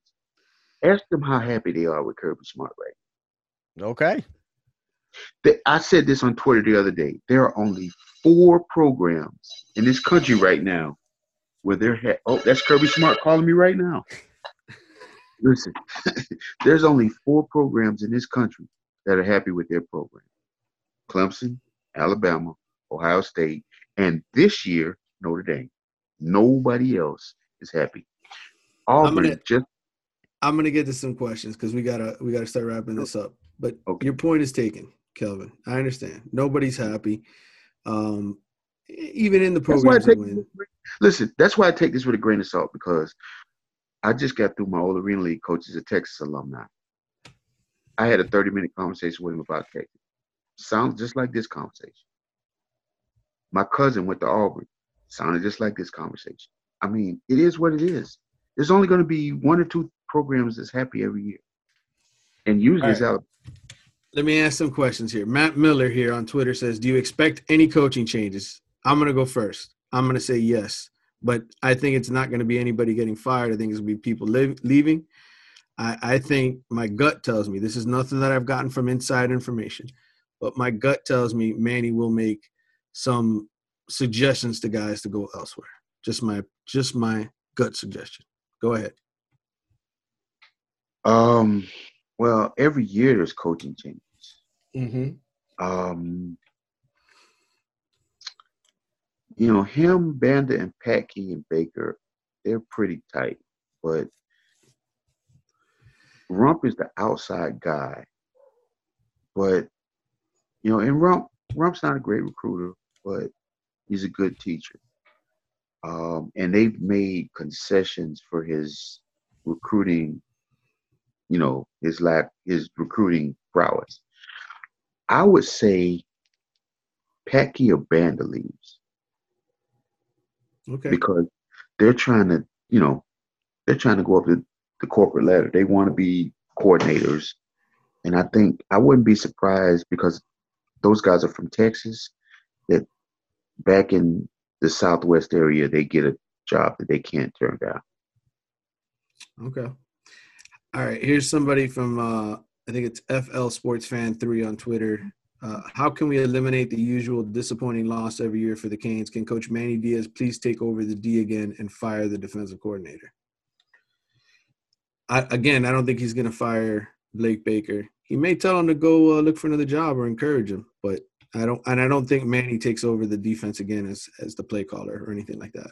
ask them how happy they are with Kirby Smart right. Okay. They, I said this on Twitter the other day. There are only four programs in this country right now where they're ha- oh, that's Kirby Smart calling me right now. [laughs] Listen, [laughs] there's only four programs in this country that are happy with their program: Clemson, Alabama, Ohio State, and this year Notre Dame. Nobody else is happy. Auburn gonna- just I'm gonna get to some questions because we gotta we gotta start wrapping this up. But Okay. your point is taken, Kelvin. I understand. Nobody's happy. Um, even in the That's why I programs that take win. listen. That's why I take this with a grain of salt because I just got through my old arena league coach as a Texas alumni. I had a 30 minute conversation with him about Texas. Sounds just like this conversation. My cousin went to Auburn. Sounded just like this conversation. I mean, it is what it is. There's only going to be one or two programs that's happy every year, and usually it's All Alabama. Let me ask some questions here. Matt Miller here on Twitter says, "Do you expect any coaching changes?" I'm gonna go first. I'm gonna say yes, but I think it's not gonna be anybody getting fired. I think it's gonna be people liv- leaving. I, I think my gut tells me this is nothing that I've gotten from inside information, but my gut tells me Manny will make some suggestions to guys to go elsewhere. Just my just my gut suggestion. Go ahead. Um, well, every year there's coaching changes. Mm-hmm. um, you know, him, Banda, and Patke and Baker, they're pretty tight. But Rumph is the outside guy. But you know, and Rumph, Rumph's not a great recruiter, but he's a good teacher. Um, and they've made concessions for his recruiting. You know, his lack, his recruiting prowess. I would say Patke or Banda leaves Okay. because they're trying to, you know, they're trying to go up the, the corporate ladder. They want to be coordinators. And I think I wouldn't be surprised because those guys are from Texas that back in the Southwest area, they get a job that they can't turn down. Okay. All right. Here's somebody from uh I think it's FL Sports Fan three on Twitter. Uh, how can we eliminate the usual disappointing loss every year for the Canes? Can Coach Manny Diaz please take over the D again and fire the defensive coordinator? I, again, I don't think he's going to fire Blake Baker. He may tell him to go uh, look for another job or encourage him, but I don't. And I don't think Manny takes over the defense again as as the play caller or anything like that.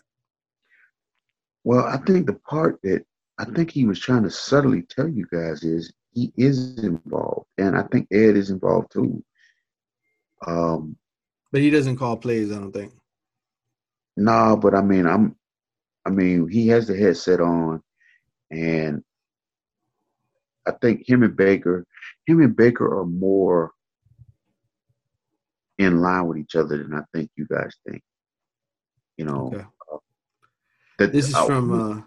Well, I think the part that I think he was trying to subtly tell you guys is he is involved, and I think Ed is involved too. Um, But he doesn't call plays. I don't think. no, but I mean, I'm, I mean, he has the headset on, and I think him and Baker, him and Baker are more in line with each other than I think you guys think. You know, Okay. uh, that This is uh, from uh,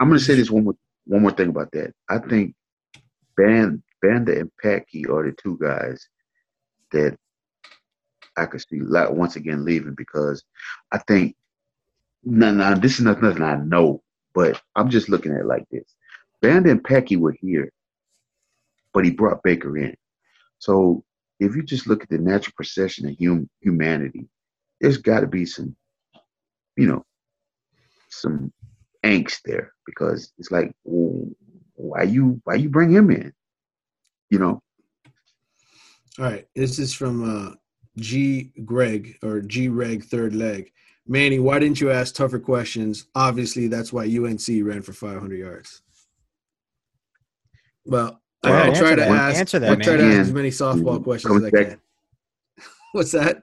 I'm going to say this one more one more thing about that. I mm-hmm. think Band Banda and Patke are the two guys that I could see like once again leaving because I think no no this is not nothing I know, but I'm just looking at it like this. Banda and Patke were here, but he brought Baker in. So if you just look at the natural procession of hum, humanity, there's got to be some, you know, some angst there because it's like, well, why you why you bring him in? You know, All right, this is from uh, G. Greg or G. Reg Third Leg. Manny, why didn't you ask tougher questions? Obviously, that's why UNC ran for 500 yards. Well, I, Well, I try to that. ask. Answer that, I try to man. ask as many softball questions as I can. [laughs] What's that?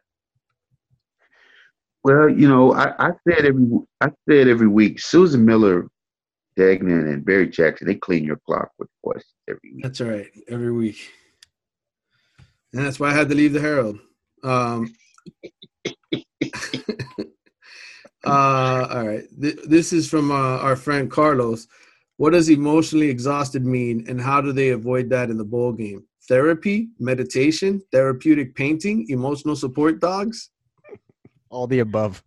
Well, you know, I, I said every I said every week, Susan Miller, Degnan, and Barry Jackson, they clean your clock with questions every week. That's right. Every week, and that's why I had to leave the Herald. Um, [laughs] uh, all right. Th- this is from uh, our friend Carlos. What does emotionally exhausted mean, and how do they avoid that in the bowl game? Therapy, meditation, therapeutic painting, emotional support dogs. All the above.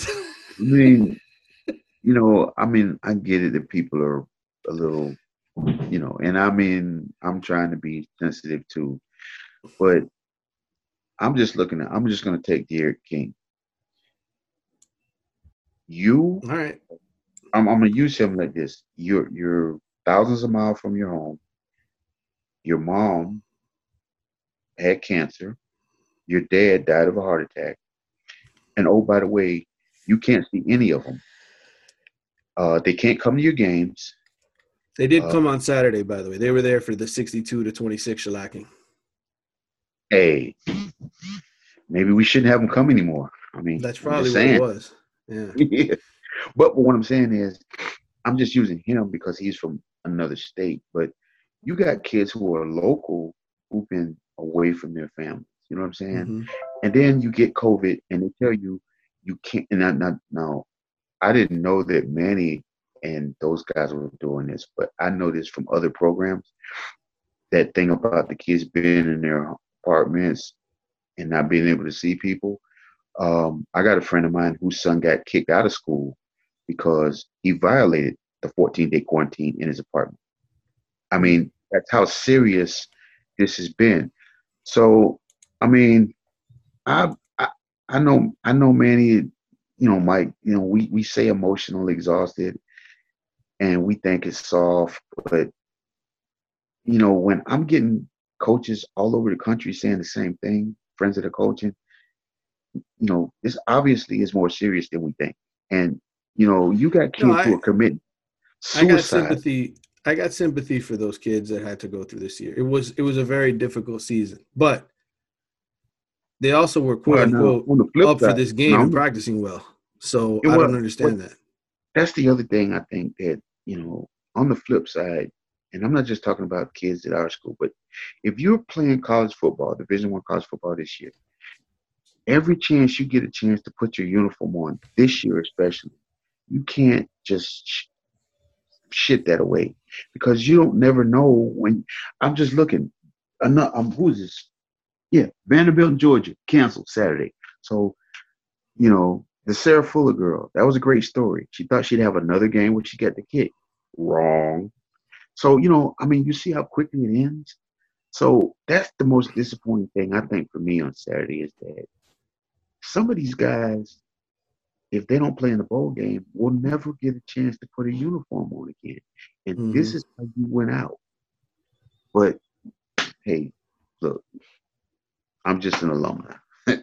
I mean, you know, I mean, I get it that people are a little, you know, and I mean, I'm trying to be sensitive too, but I'm just looking at, I'm just going to take D'Eriq King. You, All right. I'm, I'm going to use him like this. You're, you're thousands of miles from your home. Your mom had cancer. Your dad died of a heart attack. And oh, by the way, you can't see any of them. Uh, they can't come to your games. They did Uh, come on Saturday, by the way. They were there for the 62 to 26 shellacking. Hey, maybe we shouldn't have them come anymore. I mean, That's probably what it was. Yeah. [laughs] Yeah. But what I'm saying is, I'm just using him because he's from another state. But you got kids who are local who've been away from their families. You know what I'm saying? Mhm. And then you get COVID, and they tell you you can't. And not now, I didn't know that Manny and those guys were doing this, but I know this from other programs. That thing about the kids being in their apartments and not being able to see people. Um, I got a friend of mine whose son got kicked out of school because he violated the 14 day quarantine in his apartment. I mean, that's how serious this has been. So, I mean, I I, I know I know Manny, you know, Mike, you know, we, we say emotionally exhausted and we think it's soft, but you know, when I'm getting coaches all over the country saying the same thing, friends of the coaching, you know, this obviously is more serious than we think. And, you know, you got kids No, I- who are committing suicide. I got sympathy. I got sympathy for those kids that had to go through this year. It was it was a very difficult season, but they also were quote Well, unquote on the flip up for this game and practicing well. So I was- don't understand that. that's the other thing I think that, you know, on the flip side, and I'm not just talking about kids at our school, but if you're playing college football, Division One college football this year, every chance you get a chance to put your uniform on this year, especially, you can't just sh- shit that away because you don't never know when. I'm just looking. Enough, um, who's this? Yeah, Vanderbilt, Georgia, canceled Saturday. So, you know, the Sarah Fuller girl, that was a great story. She thought she'd have another game where she got the kick. Wrong. So, you know, I mean, you see how quickly it ends. So that's the most disappointing thing I think for me on Saturday is that some of these guys, if they don't play in the bowl game, will never get a chance to put a uniform on again. And this Mhm. is how you went out. But hey, look, I'm just an alumni. [laughs]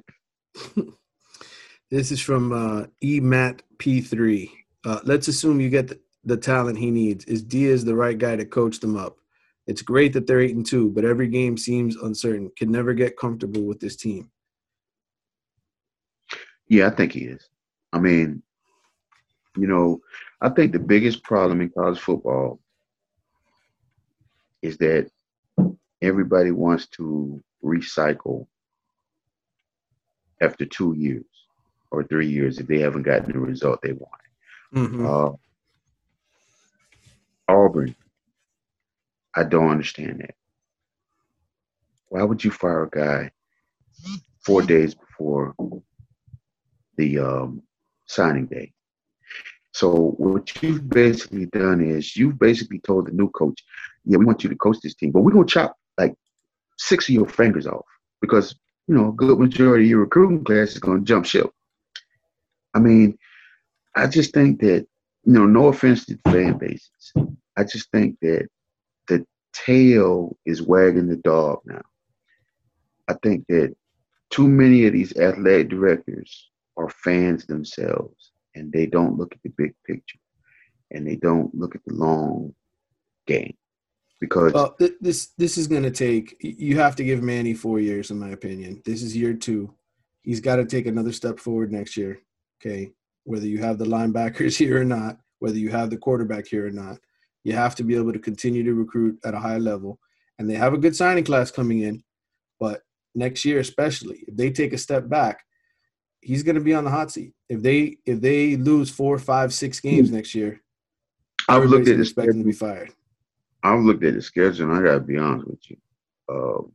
This is from uh, EMAT P3. Uh, let's assume you get the, the talent he needs. Is Diaz the right guy to coach them up? It's great that they're eight and two, but every game seems uncertain. Can never get comfortable with this team. Yeah, I think he is. I mean, you know, I think the biggest problem in college football is that everybody wants to recycle after two years or three years if they haven't gotten the result they wanted. Mhm. Uh, Auburn, I don't understand that. Why would you fire a guy four days before the um, signing day? So what you've basically done is you've basically told the new coach, "Yeah, we want you to coach this team, but we're gonna chop like six of your fingers off because you know a good majority of your recruiting class is gonna jump ship." I mean, I just think that you know, no offense to the fan bases, I just think that the tail is wagging the dog now. I think that too many of these athletic directors are fans themselves and they don't look at the big picture and they don't look at the long game because Well, th- this this is going to take. You have to give Manny four years, in my opinion. This is year two. He's got to take another step forward next year. Okay, whether you have the linebackers [laughs] here or not, whether you have the quarterback here or not, you have to be able to continue to recruit at a high level. And they have a good signing class coming in, but next year, especially if they take a step back, he's going to be on the hot seat. If they if they lose four, five, six games hmm. next year, I've looked at gonna the expect him to be fired. I've looked at the schedule and I gotta be honest with you. Um,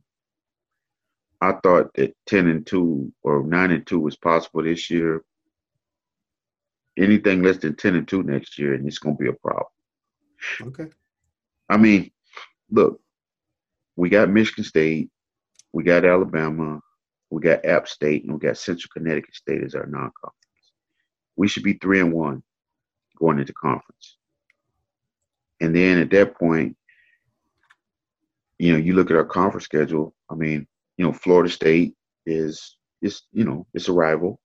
I thought that ten and two or nine and two was possible this year. Anything less than ten and two next year, and it's gonna be a problem. Okay. I mean, look, we got Michigan State, we got Alabama, we got App State, and we got Central Connecticut State as our non-conference. We should be three and one going into conference. And then at that point, you know, you look at our conference schedule. I mean, you know, Florida State is is you know it's a rival,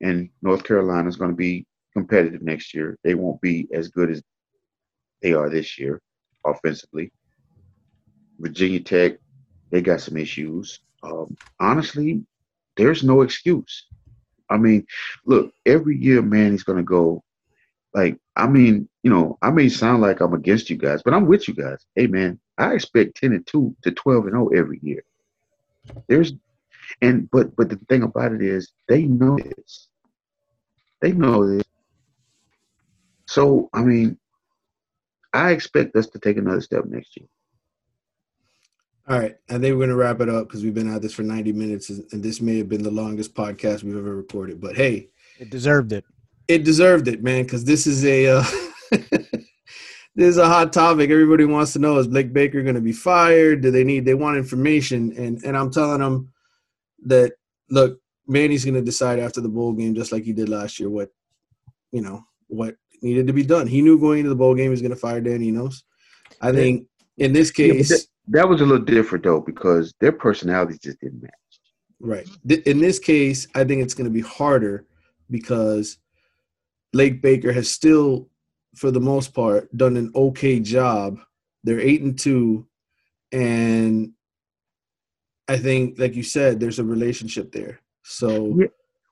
and North Carolina is going to be competitive next year. They won't be as good as they are this year offensively. Virginia Tech, they got some issues. Um, honestly, there's no excuse. I mean, look, every year, man, he's going to go. Like, I mean, you know, I may sound like I'm against you guys, but I'm with you guys. Hey, man, I expect 10 and 2 to 12 and 0 every year. There's, and, but, but the thing about it is, they know this. They know this. So, I mean, I expect us to take another step next year. All right, I think we're going to wrap it up because we've been at this for 90 minutes, and this may have been the longest podcast we've ever recorded. But hey, It deserved it. It deserved it, man, because this is a uh, [laughs] this is a hot topic. Everybody wants to know: Is Blake Baker going to be fired? Do they need? They want information, and and I'm telling them that look, Manny's going to decide after the bowl game, just like he did last year, what you know what needed to be done. He knew going into the bowl game he was going to fire Dan Enos. I think in this Yeah, case. that, that was a little different though because their personalities just didn't match. Right. In this case, I think it's going to be harder because Blake Baker has still, for the most part, done an okay job. They're eight and two, and I think, like you said, there's a relationship there. So Yeah.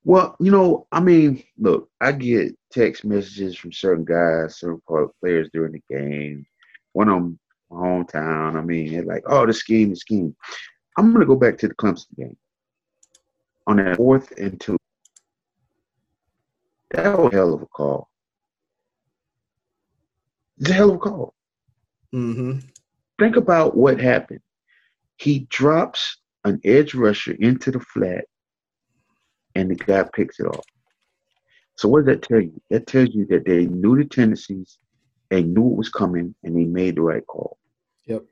Well, you know, I mean, look, I get text messages from certain guys, certain players during the game. One of them, hometown. I mean, they're like, "Oh, the scheme, the scheme." I'm gonna go back to the Clemson game on that fourth and two. That was a hell of a call. It's a hell of a call. Mm-hmm. Think about what happened. He drops an edge rusher into the flat, and the guy picks it off. So what does that tell you? That tells you that they knew the tendencies, they knew it was coming, and they made the right call. Yep.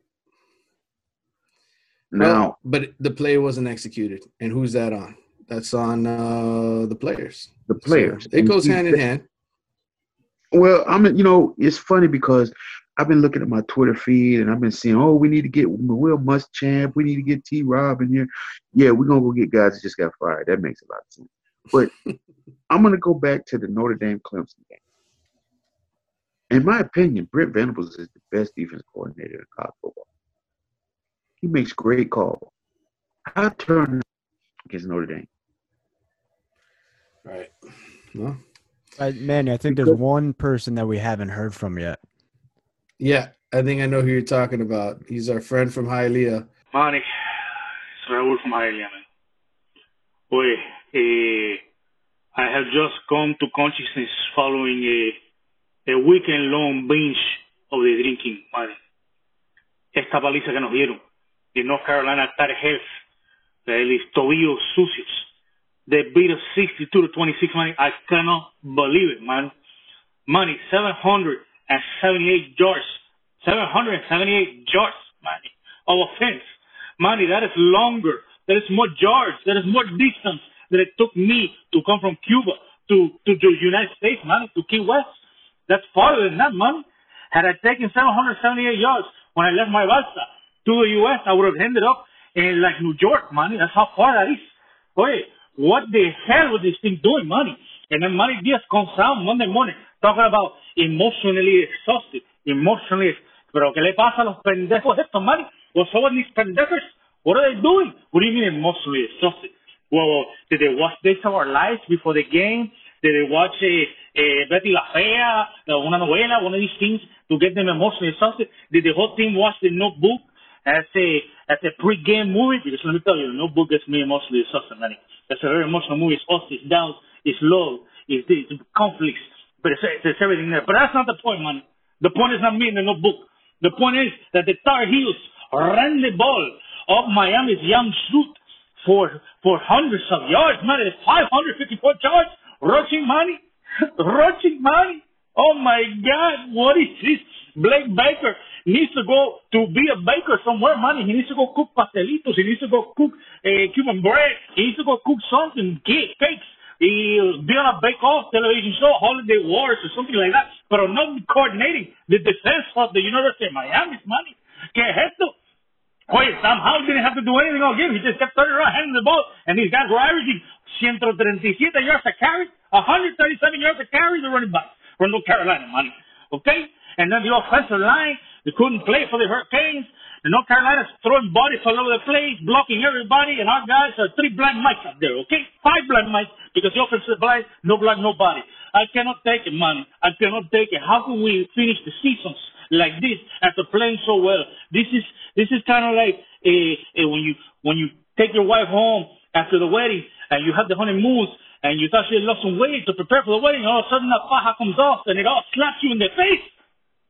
Now, Well, but the play wasn't executed, and who's that on? That's on uh, the players. the players. So it And goes hand in hand. Well, I'm, you know, it's funny because I've been looking at my Twitter feed and I've been seeing, oh, we need to get Will Muschamp, we need to get T. Rob in here. Yeah, we're gonna go get guys that just got fired. That makes a lot of sense. But [laughs] I'm gonna go back to the Notre Dame Clemson game. In my opinion, Brent Venables is the best defense coordinator in college football. He makes great calls. I turn against Notre Dame. Right. Well, Uh, Manny, I think there's one person that we haven't heard from yet. yeah, I think I know who you're talking about. He's our friend from Hialeah. Manny, it's Raúl from Hialeah, man. Oye, Uh, I have just come to consciousness following a, a weekend long binge of the drinking, madre. Esta paliza que nos dieron. The North Carolina Tar Heels, los tobillos sucios. They beat us 62 to 26, man. I cannot believe it, man. Money, 778 yards. 778 yards, man, of offense. Money, that is longer. That is more yards. That is more distance that it took me to come from Cuba to, to the United States, man, to Key West. That's farther than that, man. Had I taken 778 yards when I left my balsa to the U.S., I would have ended up in like New York, man. That's how far that is. Wait, what the hell was this thing doing, money? And then Manny Diaz comes out Monday morning talking about emotionally exhausted, emotionally. Pero ¿qué le pasa a los pendejos estos, Manny? What's up with these pendejos? What are they doing? What do you mean emotionally exhausted? Well, did they watch Days of Our Lives before the game? Did they watch a, a Betty La Fea, eh, una novela, one of these things to get them emotionally exhausted? Did the whole team watch The Notebook as a as a pre-game movie? Because let me tell you, The Notebook gets me emotionally exhausted, Manny. That's a very emotional movie. It's ups, it's downs, it's low, it's, it's conflicts, but it's, it's everything there. But that's not the point, man. The point is not me in the notebook. The point is that the Tar Heels ran the ball of Miami's young shoot for for hundreds of yards, man. It's 554 yards, rushing money, [laughs] rushing money. Oh my God, what is this? Blake Baker needs to go to be a baker somewhere, man. He needs to go cook pastelitos. He needs to go cook uh, Cuban bread. He needs to go cook something, cakes. He'll be on a bake-off television show, Holiday Wars or something like that. But not coordinating the defense of the University of Miami's money. ¿Qué es esto? Oye, Sam Howell didn't have to do anything all game. He just kept turning around, handing the ball, and these guys were averaging 137 yards a carry, 137 yards a carry, the running back from North Carolina, money. Okay? And then the offensive line, they couldn't play for the Hurricanes. The North Carolina's throwing bodies all over the place, blocking everybody, and our guys are three blind mics up there, okay? Five blind mics because the offensive blind, no blind, nobody. I cannot take it, man. I cannot take it. How can we finish the seasons like this after playing so well? This is this is kind of like a, a when you when you take your wife home after the wedding and you have the honeymoon and you thought she lost some weight to prepare for the wedding, all of a sudden that faja comes off and it all slaps you in the face.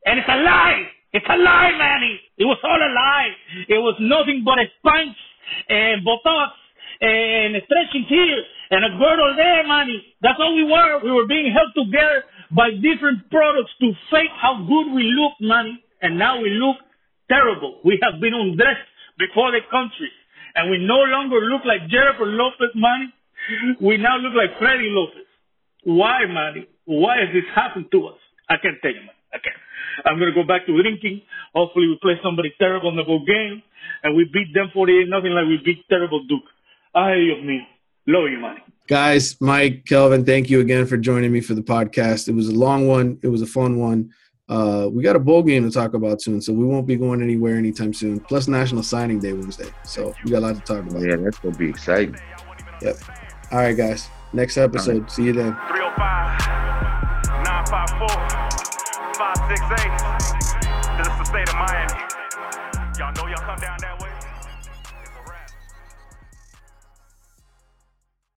And it's a lie. It's a lie, Manny. It was all a lie. It was nothing but a sponge and botox and stretching here and a girdle there, Manny. That's all we were. We were being held together by different products to fake how good we look, Manny. And now we look terrible. We have been undressed before the country. And we no longer look like Jennifer Lopez, Manny. We now look like Freddie Lopez. Why, Manny? Why has this happened to us? I can't tell you, man. I can't. I'm going to go back to drinking. Hopefully we play somebody terrible in the whole game. And we beat them 48 nothing like we beat terrible Duke. Ay, Dios mío. Love you, Manny. Guys, Mike, Kelvin, thank you again for joining me for the podcast. It was a long one. It was a fun one. Uh, we got a bowl game to talk about soon, so we won't be going anywhere anytime soon. Plus National Signing Day Wednesday, so we got a lot to talk about. Yeah, that's gonna be exciting. Yep. All right, guys. Next episode. Right. See you then. 305 954 568. This is the state of Miami. Y'all know y'all come down that way.